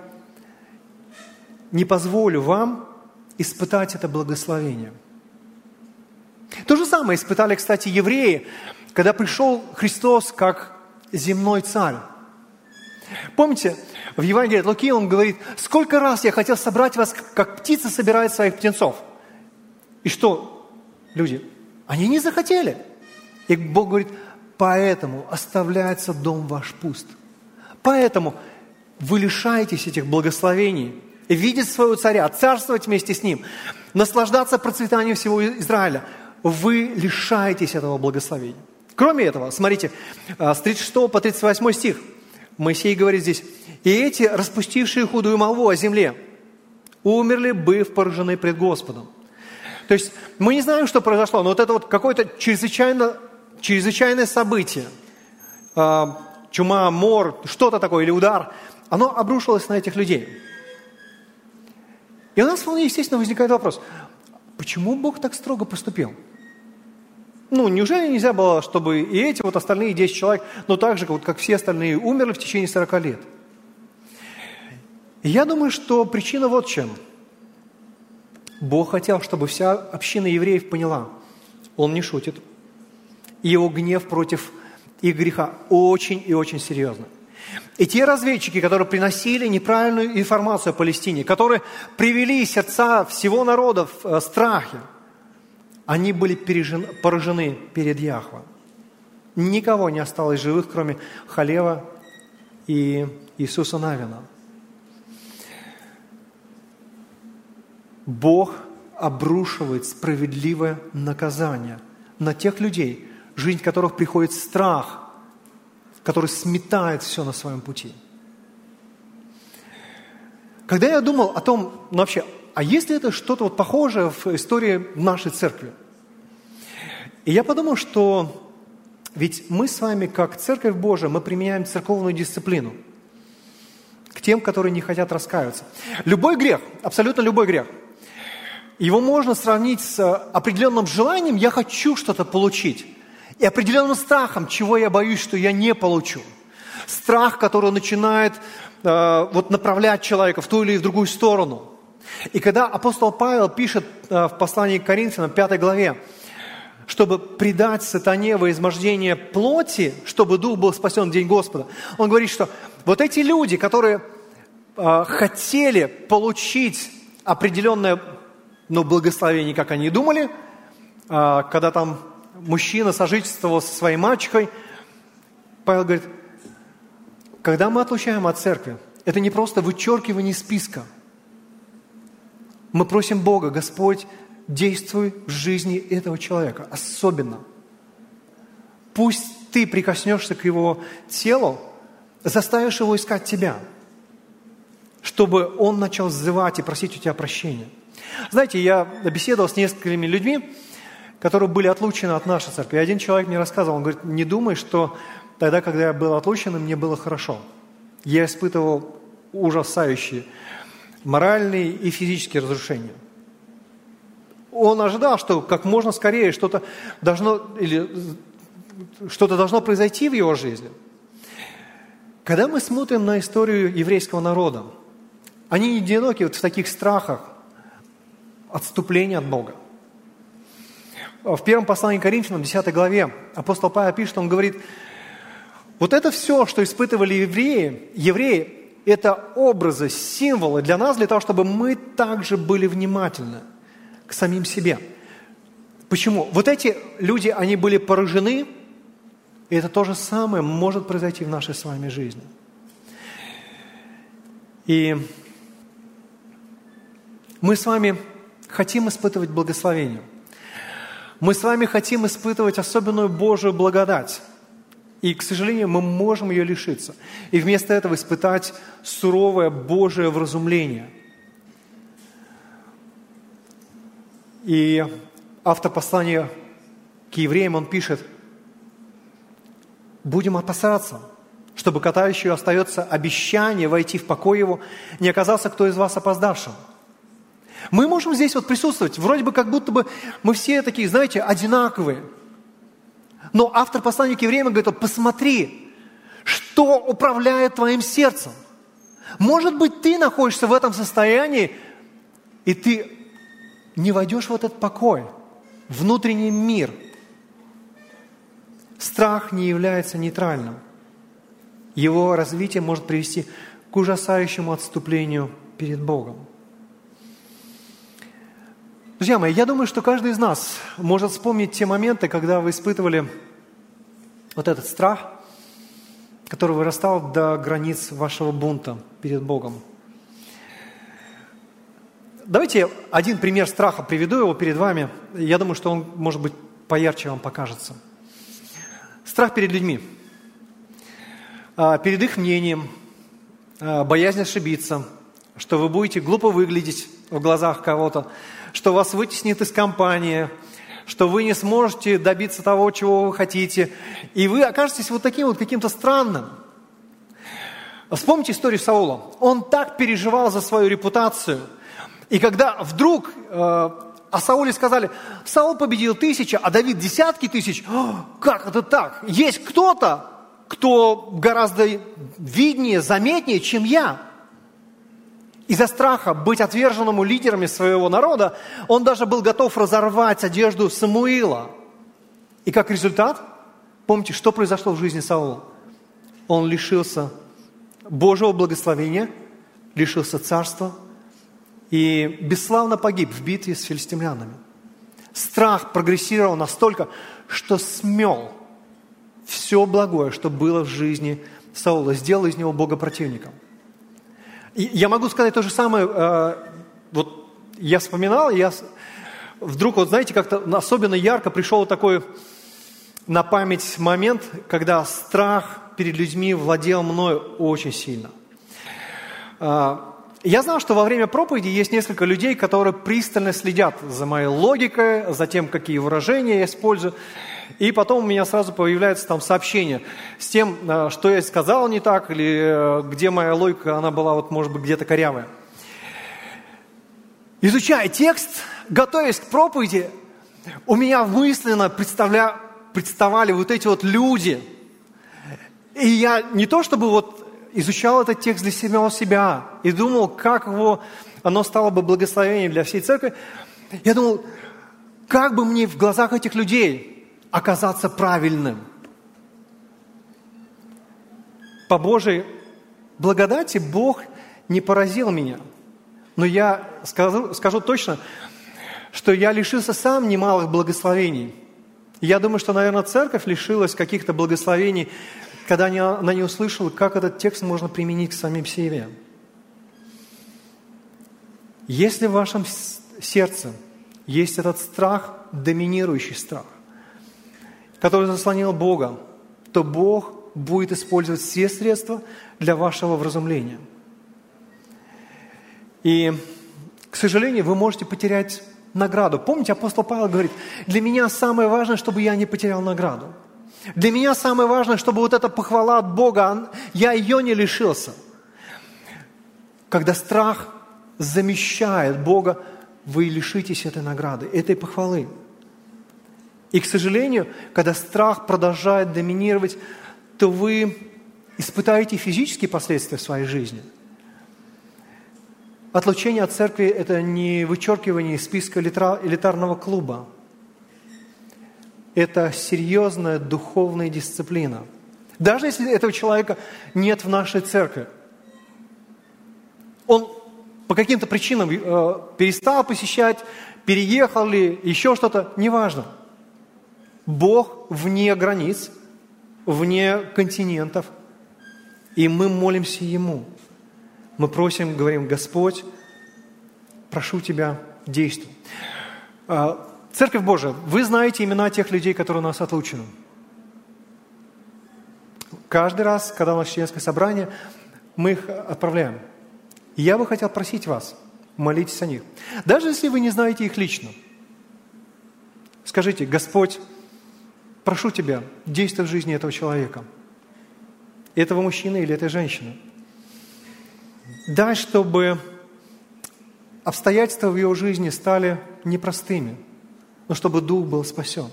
не позволю вам испытать это благословение. То же самое испытали, кстати, евреи, когда пришел Христос как земной царь. Помните, в Евангелии от Луки он говорит, сколько раз я хотел собрать вас, как птица собирает своих птенцов. И что, люди, они не захотели. И Бог говорит, поэтому оставляется дом ваш пуст. Поэтому вы лишаетесь этих благословений – видеть своего царя, царствовать вместе с ним, наслаждаться процветанием всего Израиля, вы лишаетесь этого благословения. Кроме этого, смотрите, а, с 36 по 38 стих, Моисей говорит здесь, «И эти, распустившие худую молву о земле, умерли, быв поражены пред Господом». То есть мы не знаем, что произошло, но вот это вот какое-то чрезвычайно, чрезвычайное событие, а, чума, мор, что-то такое, или удар, оно обрушилось на этих людей – и у нас вполне естественно возникает вопрос, почему Бог так строго поступил? Ну, неужели нельзя было, чтобы и эти вот остальные 10 человек, ну так же, вот, как все остальные, умерли в течение 40 лет? Я думаю, что причина вот в чем. Бог хотел, чтобы вся община евреев поняла, Он не шутит. Его гнев против их греха очень и очень серьезно. И те разведчики, которые приносили неправильную информацию о Палестине, которые привели сердца всего народа в э, страхе, они были пережен, поражены перед Яхвом. Никого не осталось живых, кроме Халева и Иисуса Навина. Бог обрушивает справедливое наказание на тех людей, жизнь которых приходит страх, который сметает все на своем пути. Когда я думал о том, ну вообще, а есть ли это что-то вот похожее в истории нашей церкви? И я подумал, что ведь мы с вами, как Церковь Божия, мы применяем церковную дисциплину к тем, которые не хотят раскаиваться. Любой грех, абсолютно любой грех – его можно сравнить с определенным желанием «я хочу что-то получить» и определенным страхом, чего я боюсь, что я не получу. Страх, который начинает э, вот, направлять человека в ту или в другую сторону. И когда апостол Павел пишет э, в послании к Коринфянам, 5 главе, чтобы предать сатане во измождение плоти, чтобы дух был спасен в день Господа, он говорит, что вот эти люди, которые э, хотели получить определенное но благословение, как они думали, а, когда там мужчина сожительствовал со своей мачехой, Павел говорит, когда мы отлучаем от церкви, это не просто вычеркивание списка. Мы просим Бога, Господь, действуй в жизни этого человека, особенно. Пусть ты прикоснешься к его телу, заставишь его искать тебя, чтобы он начал взывать и просить у тебя прощения – знаете, я беседовал с несколькими людьми, которые были отлучены от нашей церкви. И один человек мне рассказывал, он говорит, не думай, что тогда, когда я был отлучен, мне было хорошо. Я испытывал ужасающие моральные и физические разрушения. Он ожидал, что как можно скорее что-то должно, или что-то должно произойти в его жизни. Когда мы смотрим на историю еврейского народа, они не одиноки вот в таких страхах, отступление от Бога. В первом послании к Коринфянам, 10 главе, апостол Павел пишет, он говорит, вот это все, что испытывали евреи, евреи, это образы, символы для нас, для того, чтобы мы также были внимательны к самим себе. Почему? Вот эти люди, они были поражены, и это то же самое может произойти в нашей с вами жизни. И мы с вами хотим испытывать благословение. Мы с вами хотим испытывать особенную Божию благодать. И, к сожалению, мы можем ее лишиться. И вместо этого испытать суровое Божие вразумление. И автор послания к евреям, он пишет, будем опасаться, чтобы еще остается обещание войти в покой его, не оказался кто из вас опоздавшим – мы можем здесь вот присутствовать, вроде бы как будто бы мы все такие, знаете, одинаковые. Но автор послания к евреям говорит, посмотри, что управляет твоим сердцем. Может быть, ты находишься в этом состоянии, и ты не войдешь в этот покой, внутренний мир. Страх не является нейтральным. Его развитие может привести к ужасающему отступлению перед Богом. Друзья мои, я думаю, что каждый из нас может вспомнить те моменты, когда вы испытывали вот этот страх, который вырастал до границ вашего бунта перед Богом. Давайте один пример страха приведу его перед вами. Я думаю, что он, может быть, поярче вам покажется. Страх перед людьми, а, перед их мнением, а, боязнь ошибиться, что вы будете глупо выглядеть в глазах кого-то, что вас вытеснит из компании, что вы не сможете добиться того, чего вы хотите, и вы окажетесь вот таким вот каким-то странным. Вспомните историю Саула. Он так переживал за свою репутацию, и когда вдруг э, о Сауле сказали, Саул победил тысячи, а Давид десятки тысяч, как это так? Есть кто-то, кто гораздо виднее, заметнее, чем я. Из-за страха быть отверженному лидерами своего народа, он даже был готов разорвать одежду Самуила. И как результат, помните, что произошло в жизни Саула? Он лишился Божьего благословения, лишился царства и бесславно погиб в битве с филистимлянами. Страх прогрессировал настолько, что смел все благое, что было в жизни Саула, сделал из него богопротивником. И я могу сказать то же самое, э, вот я вспоминал, я вдруг, вот знаете, как-то особенно ярко пришел такой на память момент, когда страх перед людьми владел мною очень сильно. А, я знал, что во время проповеди есть несколько людей, которые пристально следят за моей логикой, за тем, какие выражения я использую. И потом у меня сразу появляется там сообщение с тем, а, что я сказал не так, или э, где моя логика, она была вот, может быть, где-то корявая. Изучая текст, готовясь к проповеди, у меня мысленно представля... представали вот эти вот люди. И я не то чтобы вот изучал этот текст для себя у себя и думал, как его, оно стало бы благословением для всей церкви. Я думал, как бы мне в глазах этих людей оказаться правильным. По Божьей благодати Бог не поразил меня. Но я скажу, скажу точно, что я лишился сам немалых благословений. Я думаю, что, наверное, церковь лишилась каких-то благословений, когда она не услышала, как этот текст можно применить к самим себе. Если в вашем сердце есть этот страх, доминирующий страх, который заслонил Бога, то Бог будет использовать все средства для вашего вразумления. И, к сожалению, вы можете потерять награду. Помните, апостол Павел говорит, для меня самое важное, чтобы я не потерял награду. Для меня самое важное, чтобы вот эта похвала от Бога, я ее не лишился. Когда страх замещает Бога, вы лишитесь этой награды, этой похвалы. И, к сожалению, когда страх продолжает доминировать, то вы испытаете физические последствия в своей жизни – Отлучение от церкви – это не вычеркивание из списка элитарного клуба. Это серьезная духовная дисциплина. Даже если этого человека нет в нашей церкви, он по каким-то причинам э, перестал посещать, переехал ли, еще что-то, неважно. Бог вне границ, вне континентов, и мы молимся Ему – мы просим, говорим, Господь, прошу Тебя, действуй. А, Церковь Божия, вы знаете имена тех людей, которые у нас отлучены. Каждый раз, когда у нас членское собрание, мы их отправляем. Я бы хотел просить вас, молитесь о них. Даже если вы не знаете их лично, скажите, Господь, прошу Тебя, действуй в жизни этого человека, этого мужчины или этой женщины – Дай, чтобы обстоятельства в его жизни стали непростыми, но чтобы дух был спасен.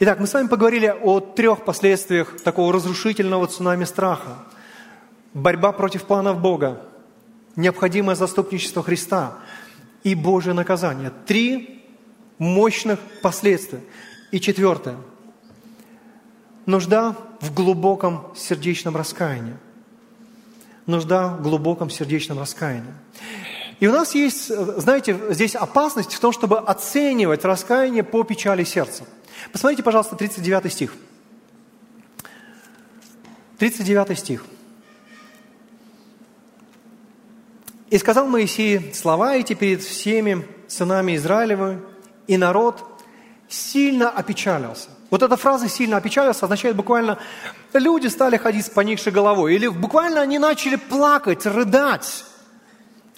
Итак, мы с вами поговорили о трех последствиях такого разрушительного цунами страха. Борьба против планов Бога, необходимое заступничество Христа и Божье наказание. Три мощных последствия. И четвертое. Нужда в глубоком сердечном раскаянии – нужда в глубоком сердечном раскаянии. И у нас есть, знаете, здесь опасность в том, чтобы оценивать раскаяние по печали сердца. Посмотрите, пожалуйста, 39 стих. 39 стих. «И сказал Моисей слова эти перед всеми сынами Израилевы, и народ сильно опечалился». Вот эта фраза «сильно опечалился» означает буквально люди стали ходить с поникшей головой. Или буквально они начали плакать, рыдать.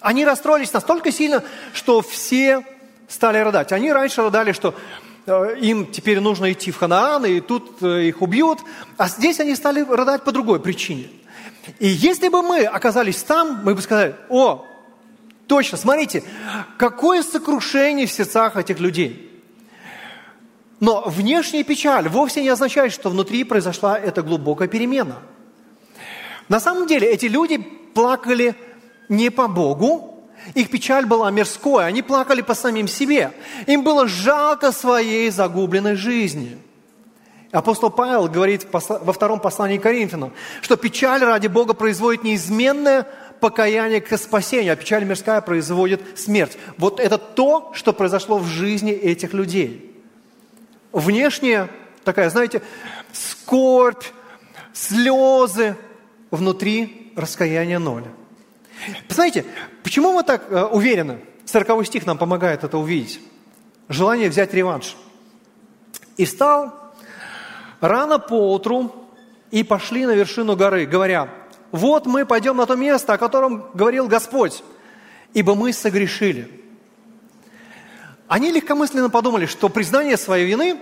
Они расстроились настолько сильно, что все стали рыдать. Они раньше рыдали, что э, им теперь нужно идти в Ханаан, и тут э, их убьют. А здесь они стали рыдать по другой причине. И если бы мы оказались там, мы бы сказали, о, точно, смотрите, какое сокрушение в сердцах этих людей – но внешняя печаль вовсе не означает, что внутри произошла эта глубокая перемена. На самом деле эти люди плакали не по Богу, их печаль была мирской, они плакали по самим себе. Им было жалко своей загубленной жизни. Апостол Павел говорит во втором послании к Коринфянам, что печаль ради Бога производит неизменное покаяние к спасению, а печаль мирская производит смерть. Вот это то, что произошло в жизни этих людей. Внешне такая, знаете, скорбь, слезы, внутри раскаяние ноль. Знаете, почему мы так э, уверены? Сороковой стих нам помогает это увидеть. Желание взять реванш. «И встал рано поутру и пошли на вершину горы, говоря, вот мы пойдем на то место, о котором говорил Господь, ибо мы согрешили». Они легкомысленно подумали, что признание своей вины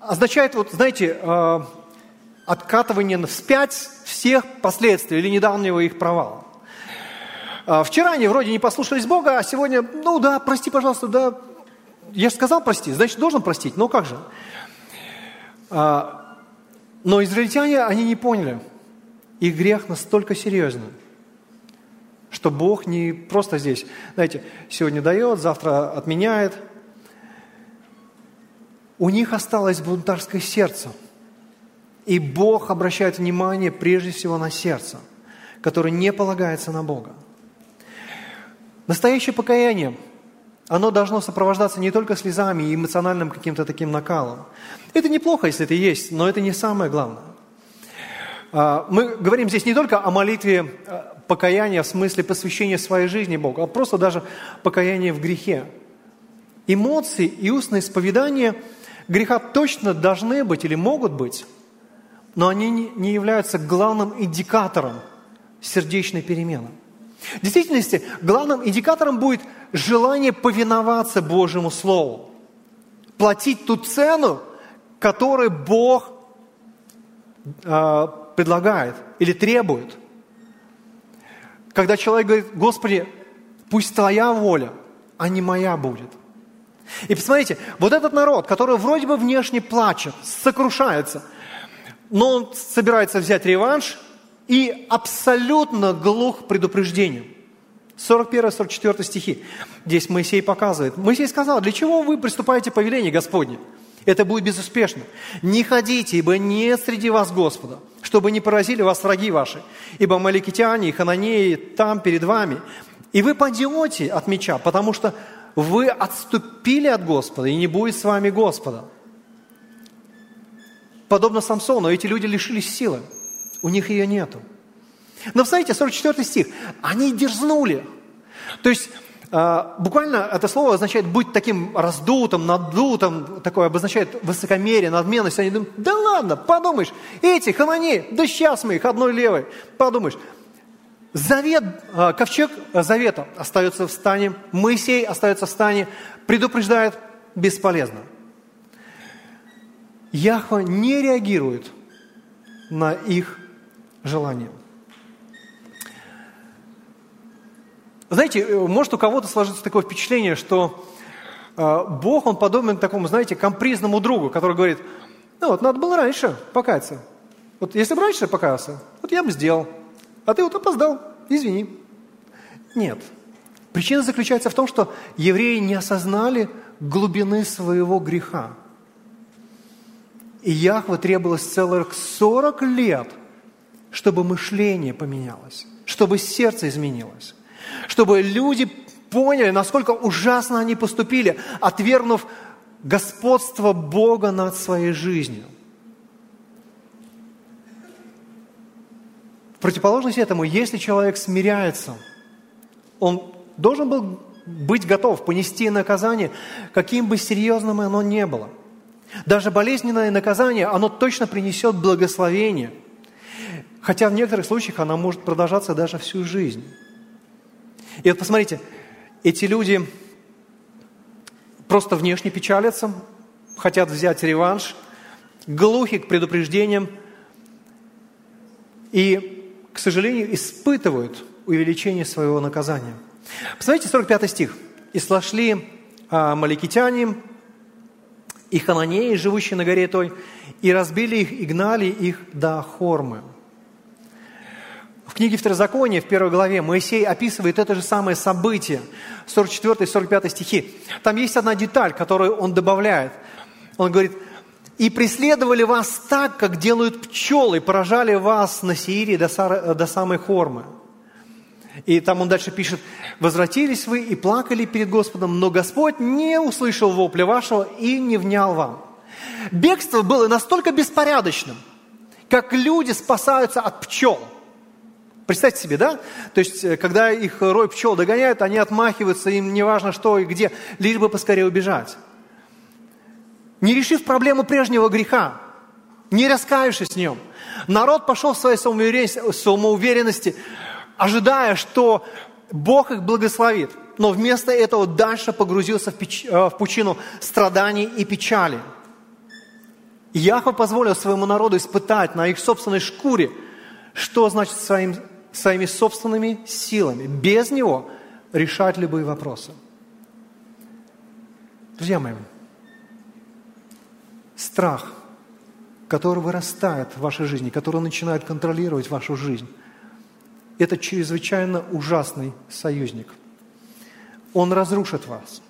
означает, вот знаете, э, откатывание вспять всех последствий или недавнего их провала. А, вчера они вроде не послушались Бога, а сегодня, ну да, прости, пожалуйста, да, я же сказал прости, значит, должен простить, ну как же. А, но израильтяне, они не поняли, их грех настолько серьезный, что Бог не просто здесь, знаете, сегодня дает, завтра отменяет. У них осталось бунтарское сердце – и Бог обращает внимание прежде всего на сердце, которое не полагается на Бога. Настоящее покаяние, оно должно сопровождаться не только слезами и эмоциональным каким-то таким накалом. Это неплохо, если это есть, но это не самое главное. А, мы говорим здесь не только о молитве покаяния в смысле посвящения своей жизни Богу, а просто даже покаяние в грехе. Эмоции и устное исповедание греха точно должны быть или могут быть но они не являются главным индикатором сердечной перемены. В действительности, главным индикатором будет желание повиноваться Божьему Слову, платить ту цену, которую Бог э, предлагает или требует. Когда человек говорит, Господи, пусть Твоя воля, а не моя будет. И посмотрите, вот этот народ, который вроде бы внешне плачет, сокрушается – но он собирается взять реванш и абсолютно глух к предупреждению. 41-44 стихи. Здесь Моисей показывает. Моисей сказал, для чего вы приступаете повеление Господне? Это будет безуспешно. Не ходите, ибо нет среди вас Господа, чтобы не поразили вас враги ваши, ибо маликитяне и хананеи там перед вами. И вы падете от меча, потому что вы отступили от Господа, и не будет с вами Господа подобно Самсону, эти люди лишились силы. У них ее нету. Но, знаете, 44 стих. Они дерзнули. То есть, буквально это слово означает быть таким раздутым, надутым, такое обозначает высокомерие, надменность. Они думают, да ладно, подумаешь, эти ханани, да сейчас мы их одной левой, подумаешь. Завет, а, ковчег завета остается в стане, Моисей остается в стане, предупреждает бесполезно. Яхва не реагирует на их желание. Знаете, э, может у кого-то сложиться такое впечатление, что э, Бог, Он подобен такому, знаете, компризному другу, который говорит, ну вот надо было раньше покаяться. Вот если бы раньше покаялся, вот я бы сделал. А ты вот опоздал, извини. Нет. Причина заключается в том, что евреи не осознали глубины своего греха. И Яхве требовалось целых 40 лет, чтобы мышление поменялось, чтобы сердце изменилось, чтобы люди поняли, насколько ужасно они поступили, отвергнув господство Бога над своей жизнью. В противоположность этому, если человек смиряется, он должен был быть готов понести наказание, каким бы серьезным оно ни было – даже болезненное наказание, оно точно принесет благословение. Хотя в некоторых случаях оно может продолжаться даже всю жизнь. И вот посмотрите, эти люди просто внешне печалятся, хотят взять реванш, глухи к предупреждениям и, к сожалению, испытывают увеличение своего наказания. Посмотрите 45 стих. «И слошли а, маликитяне и хананеи, живущие на горе той, и разбили их, и гнали их до Хормы. В книге Второзакония, в первой главе, Моисей описывает это же самое событие, 44 и 45 стихи. Там есть одна деталь, которую он добавляет. Он говорит, и преследовали вас так, как делают пчелы, поражали вас на Сиире до, до самой Хормы. И там он дальше пишет, «Возвратились вы и плакали перед Господом, но Господь не услышал вопля вашего и не внял вам». Бегство было настолько беспорядочным, как люди спасаются от пчел. Представьте себе, да? То есть, э, когда их рой пчел догоняют, они отмахиваются, им не важно что и где, лишь бы поскорее убежать. Не решив проблему прежнего греха, не раскаявшись в нем, народ пошел в своей самоуверенности, ожидая, что Бог их благословит. Но вместо этого дальше погрузился в, печ... Э, в пучину страданий и печали – Яхва позволил своему народу испытать на их собственной шкуре, что значит своим, своими собственными силами, без него решать любые вопросы. Друзья мои, страх, который вырастает в вашей жизни, который начинает контролировать вашу жизнь, это чрезвычайно ужасный союзник. Он разрушит вас,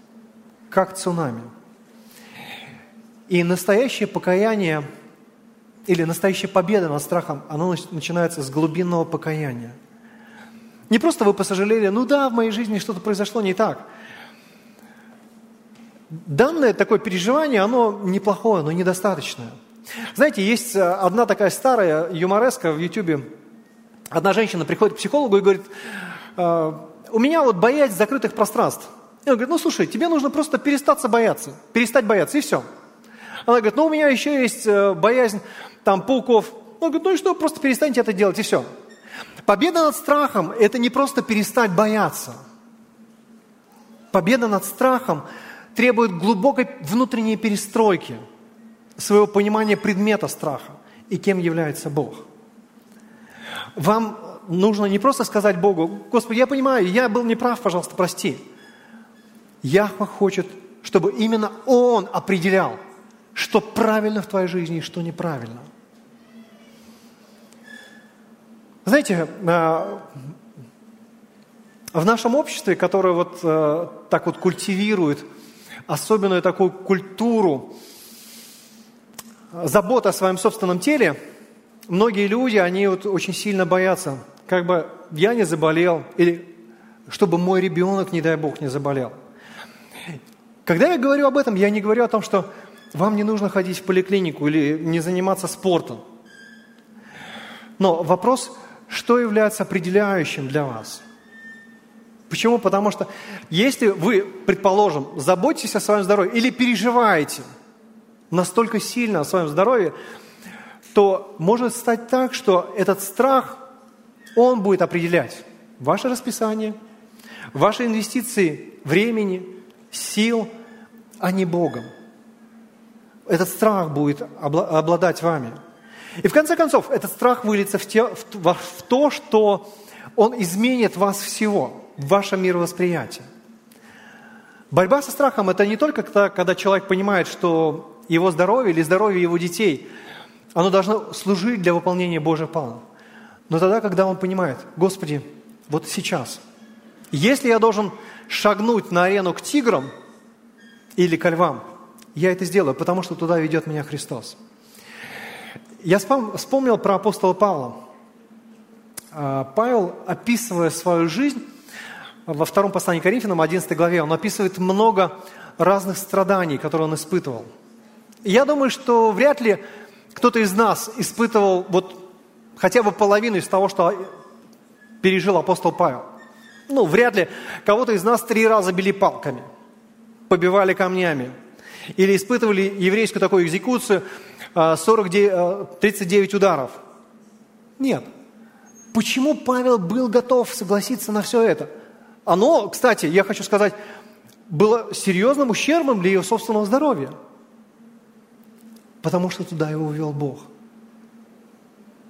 как цунами – и настоящее покаяние или настоящая победа над страхом, оно начинается с глубинного покаяния. Не просто вы посожалели, ну да, в моей жизни что-то произошло не так. Данное такое переживание, оно неплохое, но недостаточное. Знаете, есть э, одна такая старая юмореска в Ютубе. Одна женщина приходит к психологу и говорит, «Э, у меня вот боязнь закрытых пространств. И он говорит, ну слушай, тебе нужно просто перестаться бояться, перестать бояться, и все. Она говорит, ну у меня еще есть э, боязнь там пауков. Он говорит, ну и что, просто перестаньте это делать, и все. Победа над страхом – это не просто перестать бояться. Победа над страхом требует глубокой внутренней перестройки своего понимания предмета страха и кем является Бог. Вам нужно не просто сказать Богу, Господи, я понимаю, я был неправ, пожалуйста, прости. Яхва хочет, чтобы именно Он определял, что правильно в твоей жизни и что неправильно. Знаете, а, в нашем обществе, которое вот а, так вот культивирует особенную такую культуру заботы о своем собственном теле, многие люди, они вот очень сильно боятся, как бы я не заболел, или чтобы мой ребенок, не дай Бог, не заболел. Когда я говорю об этом, я не говорю о том, что вам не нужно ходить в поликлинику или не заниматься спортом. Но вопрос, что является определяющим для вас? Почему? Потому что если вы, предположим, заботитесь о своем здоровье или переживаете настолько сильно о своем здоровье, то может стать так, что этот страх, он будет определять ваше расписание, ваши инвестиции времени, сил, а не Богом. Этот страх будет обладать вами. И в конце концов, этот страх выльется в, те, в, в то, что он изменит вас всего, ваше мировосприятие. Борьба со страхом – это не только когда, когда человек понимает, что его здоровье или здоровье его детей, оно должно служить для выполнения Божьих планов. Но тогда, когда он понимает, Господи, вот сейчас, если я должен шагнуть на арену к тиграм или к львам – я это сделаю, потому что туда ведет меня Христос. Я вспомнил про апостола Павла. А, Павел, описывая свою жизнь, во втором послании к Коринфянам, 11 главе, он описывает много разных страданий, которые он испытывал. я думаю, что вряд ли кто-то из нас испытывал вот хотя бы половину из того, что пережил апостол Павел. Ну, вряд ли кого-то из нас три раза били палками, побивали камнями, или испытывали еврейскую такую экзекуцию 39 а, 39 а, ударов. Нет. Почему Павел был готов согласиться на все это? Оно, кстати, я хочу сказать, было серьезным ущербом для его собственного здоровья. Потому что туда его ввел Бог.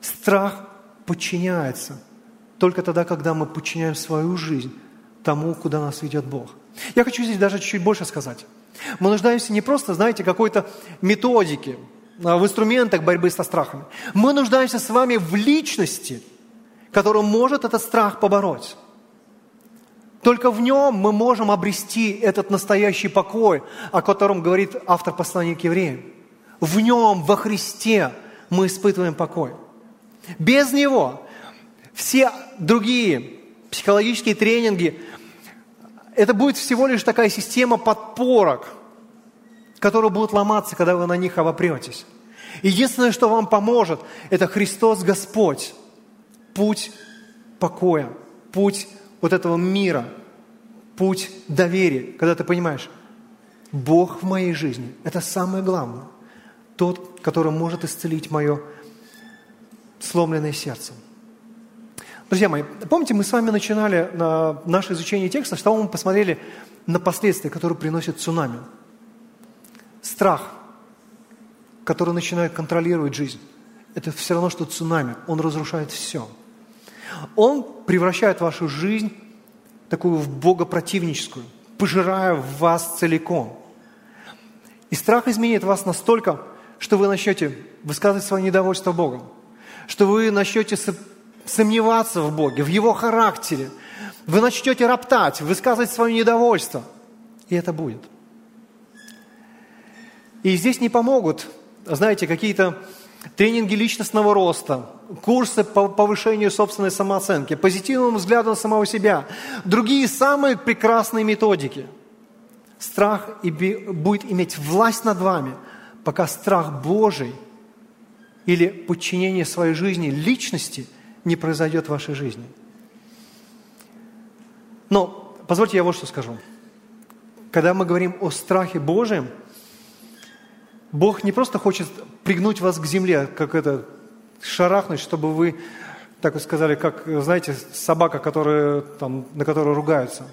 Страх подчиняется только тогда, когда мы подчиняем свою жизнь тому, куда нас ведет Бог. Я хочу здесь даже чуть-чуть больше сказать. Мы нуждаемся не просто, знаете, какой-то методике, а, в инструментах борьбы со страхами. Мы нуждаемся с вами в личности, которая может этот страх побороть. Только в нем мы можем обрести этот настоящий покой, о котором говорит автор послания к евреям. В Нем, во Христе мы испытываем покой. Без Него все другие психологические тренинги, это будет всего лишь такая система подпорок, которые будут ломаться, когда вы на них обопретесь. Единственное, что вам поможет, это Христос Господь, путь покоя, путь вот этого мира, путь доверия, когда ты понимаешь, Бог в моей жизни – это самое главное, тот, который может исцелить мое сломленное сердце. Друзья мои, помните, мы с вами начинали на наше изучение текста, что мы посмотрели на последствия, которые приносят цунами. Страх, который начинает контролировать жизнь, это все равно, что цунами. Он разрушает все. Он превращает вашу жизнь такую в богопротивническую, пожирая вас целиком. И страх изменит вас настолько, что вы начнете высказывать свое недовольство Богом, что вы начнете сомневаться в Боге, в Его характере. Вы начнете роптать, высказывать свое недовольство. И это будет. И здесь не помогут, знаете, какие-то тренинги личностного роста, курсы по повышению собственной самооценки, позитивному взгляду на самого себя, другие самые прекрасные методики. Страх будет иметь власть над вами, пока страх Божий или подчинение своей жизни личности – не произойдет в вашей жизни. Но позвольте я вот что скажу. Когда мы говорим о страхе Божьем, Бог не просто хочет пригнуть вас к земле, как это, шарахнуть, чтобы вы, так вы сказали, как, знаете, собака, которая, там, на которую ругаются.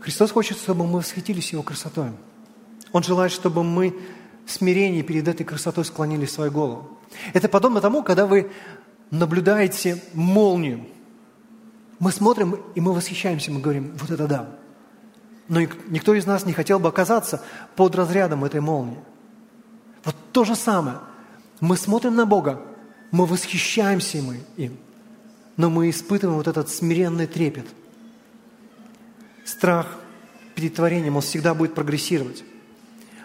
Христос хочет, чтобы мы восхитились Его красотой. Он желает, чтобы мы в смирении перед этой красотой склонили свою голову. Это подобно тому, когда вы наблюдаете молнию. Мы смотрим, и мы восхищаемся, мы говорим, вот это да. Но никто из нас не хотел бы оказаться под разрядом этой молнии. Вот то же самое. Мы смотрим на Бога, мы восхищаемся мы им, но мы испытываем вот этот смиренный трепет. Страх перед творением, он всегда будет прогрессировать.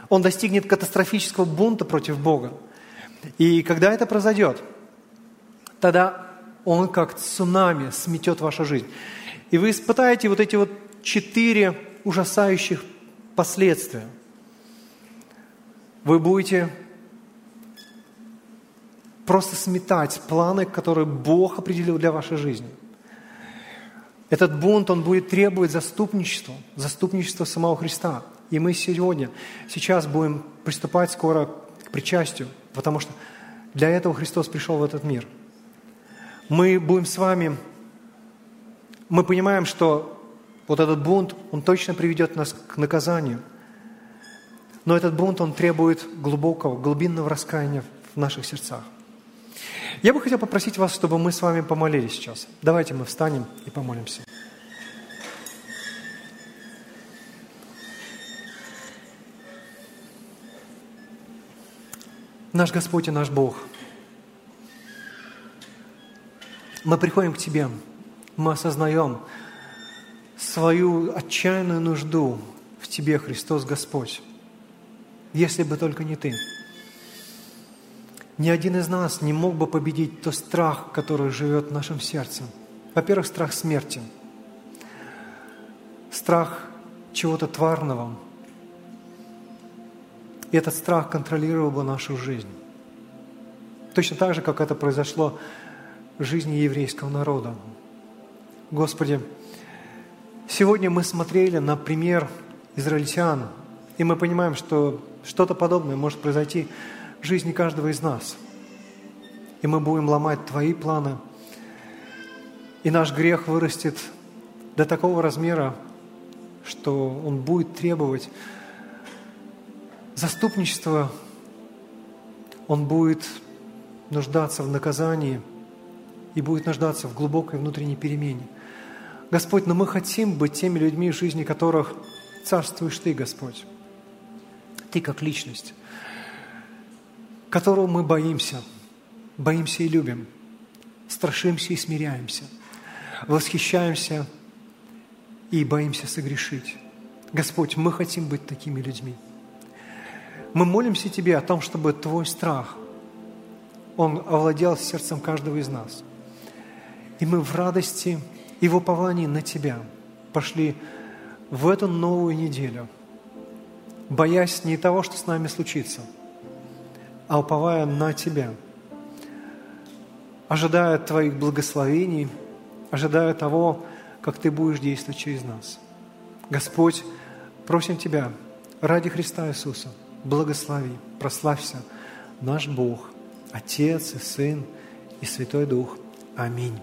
Он достигнет катастрофического бунта против Бога. И когда это произойдет, тогда он как цунами сметет вашу жизнь. И вы испытаете вот эти вот четыре ужасающих последствия. Вы будете просто сметать планы, которые Бог определил для вашей жизни. Этот бунт, он будет требовать заступничества, заступничества самого Христа. И мы сегодня, сейчас будем приступать скоро к причастию – Потому что для этого Христос пришел в этот мир. Мы будем с вами, мы понимаем, что вот этот бунт, он точно приведет нас к наказанию. Но этот бунт, он требует глубокого, глубинного раскаяния в наших сердцах. Я бы хотел попросить вас, чтобы мы с вами помолились сейчас. Давайте мы встанем и помолимся. Наш Господь и наш Бог, мы приходим к Тебе, мы осознаем свою отчаянную нужду в Тебе, Христос Господь. Если бы только не Ты. Ни один из нас не мог бы победить тот страх, который живет в нашем сердце. Во-первых, страх смерти, страх чего-то тварного – и этот страх контролировал бы нашу жизнь. Точно так же, как это произошло в жизни еврейского народа. Господи, сегодня мы смотрели на пример израильтян, и мы понимаем, что что-то подобное может произойти в жизни каждого из нас. И мы будем ломать Твои планы, и наш грех вырастет до такого размера, что он будет требовать Заступничество, он будет нуждаться в наказании и будет нуждаться в глубокой внутренней перемене. Господь, но мы хотим быть теми людьми, в жизни которых царствуешь Ты, Господь. Ты как личность, которого мы боимся, боимся и любим, страшимся и смиряемся, восхищаемся и боимся согрешить. Господь, мы хотим быть такими людьми. Мы молимся Тебе о том, чтобы Твой страх, он овладел сердцем каждого из нас. И мы в радости и в уповании на Тебя пошли в эту новую неделю, боясь не того, что с нами случится, а уповая на Тебя, ожидая Твоих благословений, ожидая того, как Ты будешь действовать через нас. Господь, просим Тебя ради Христа Иисуса, благослови, прославься наш Бог, Отец и Сын и Святой Дух. Аминь.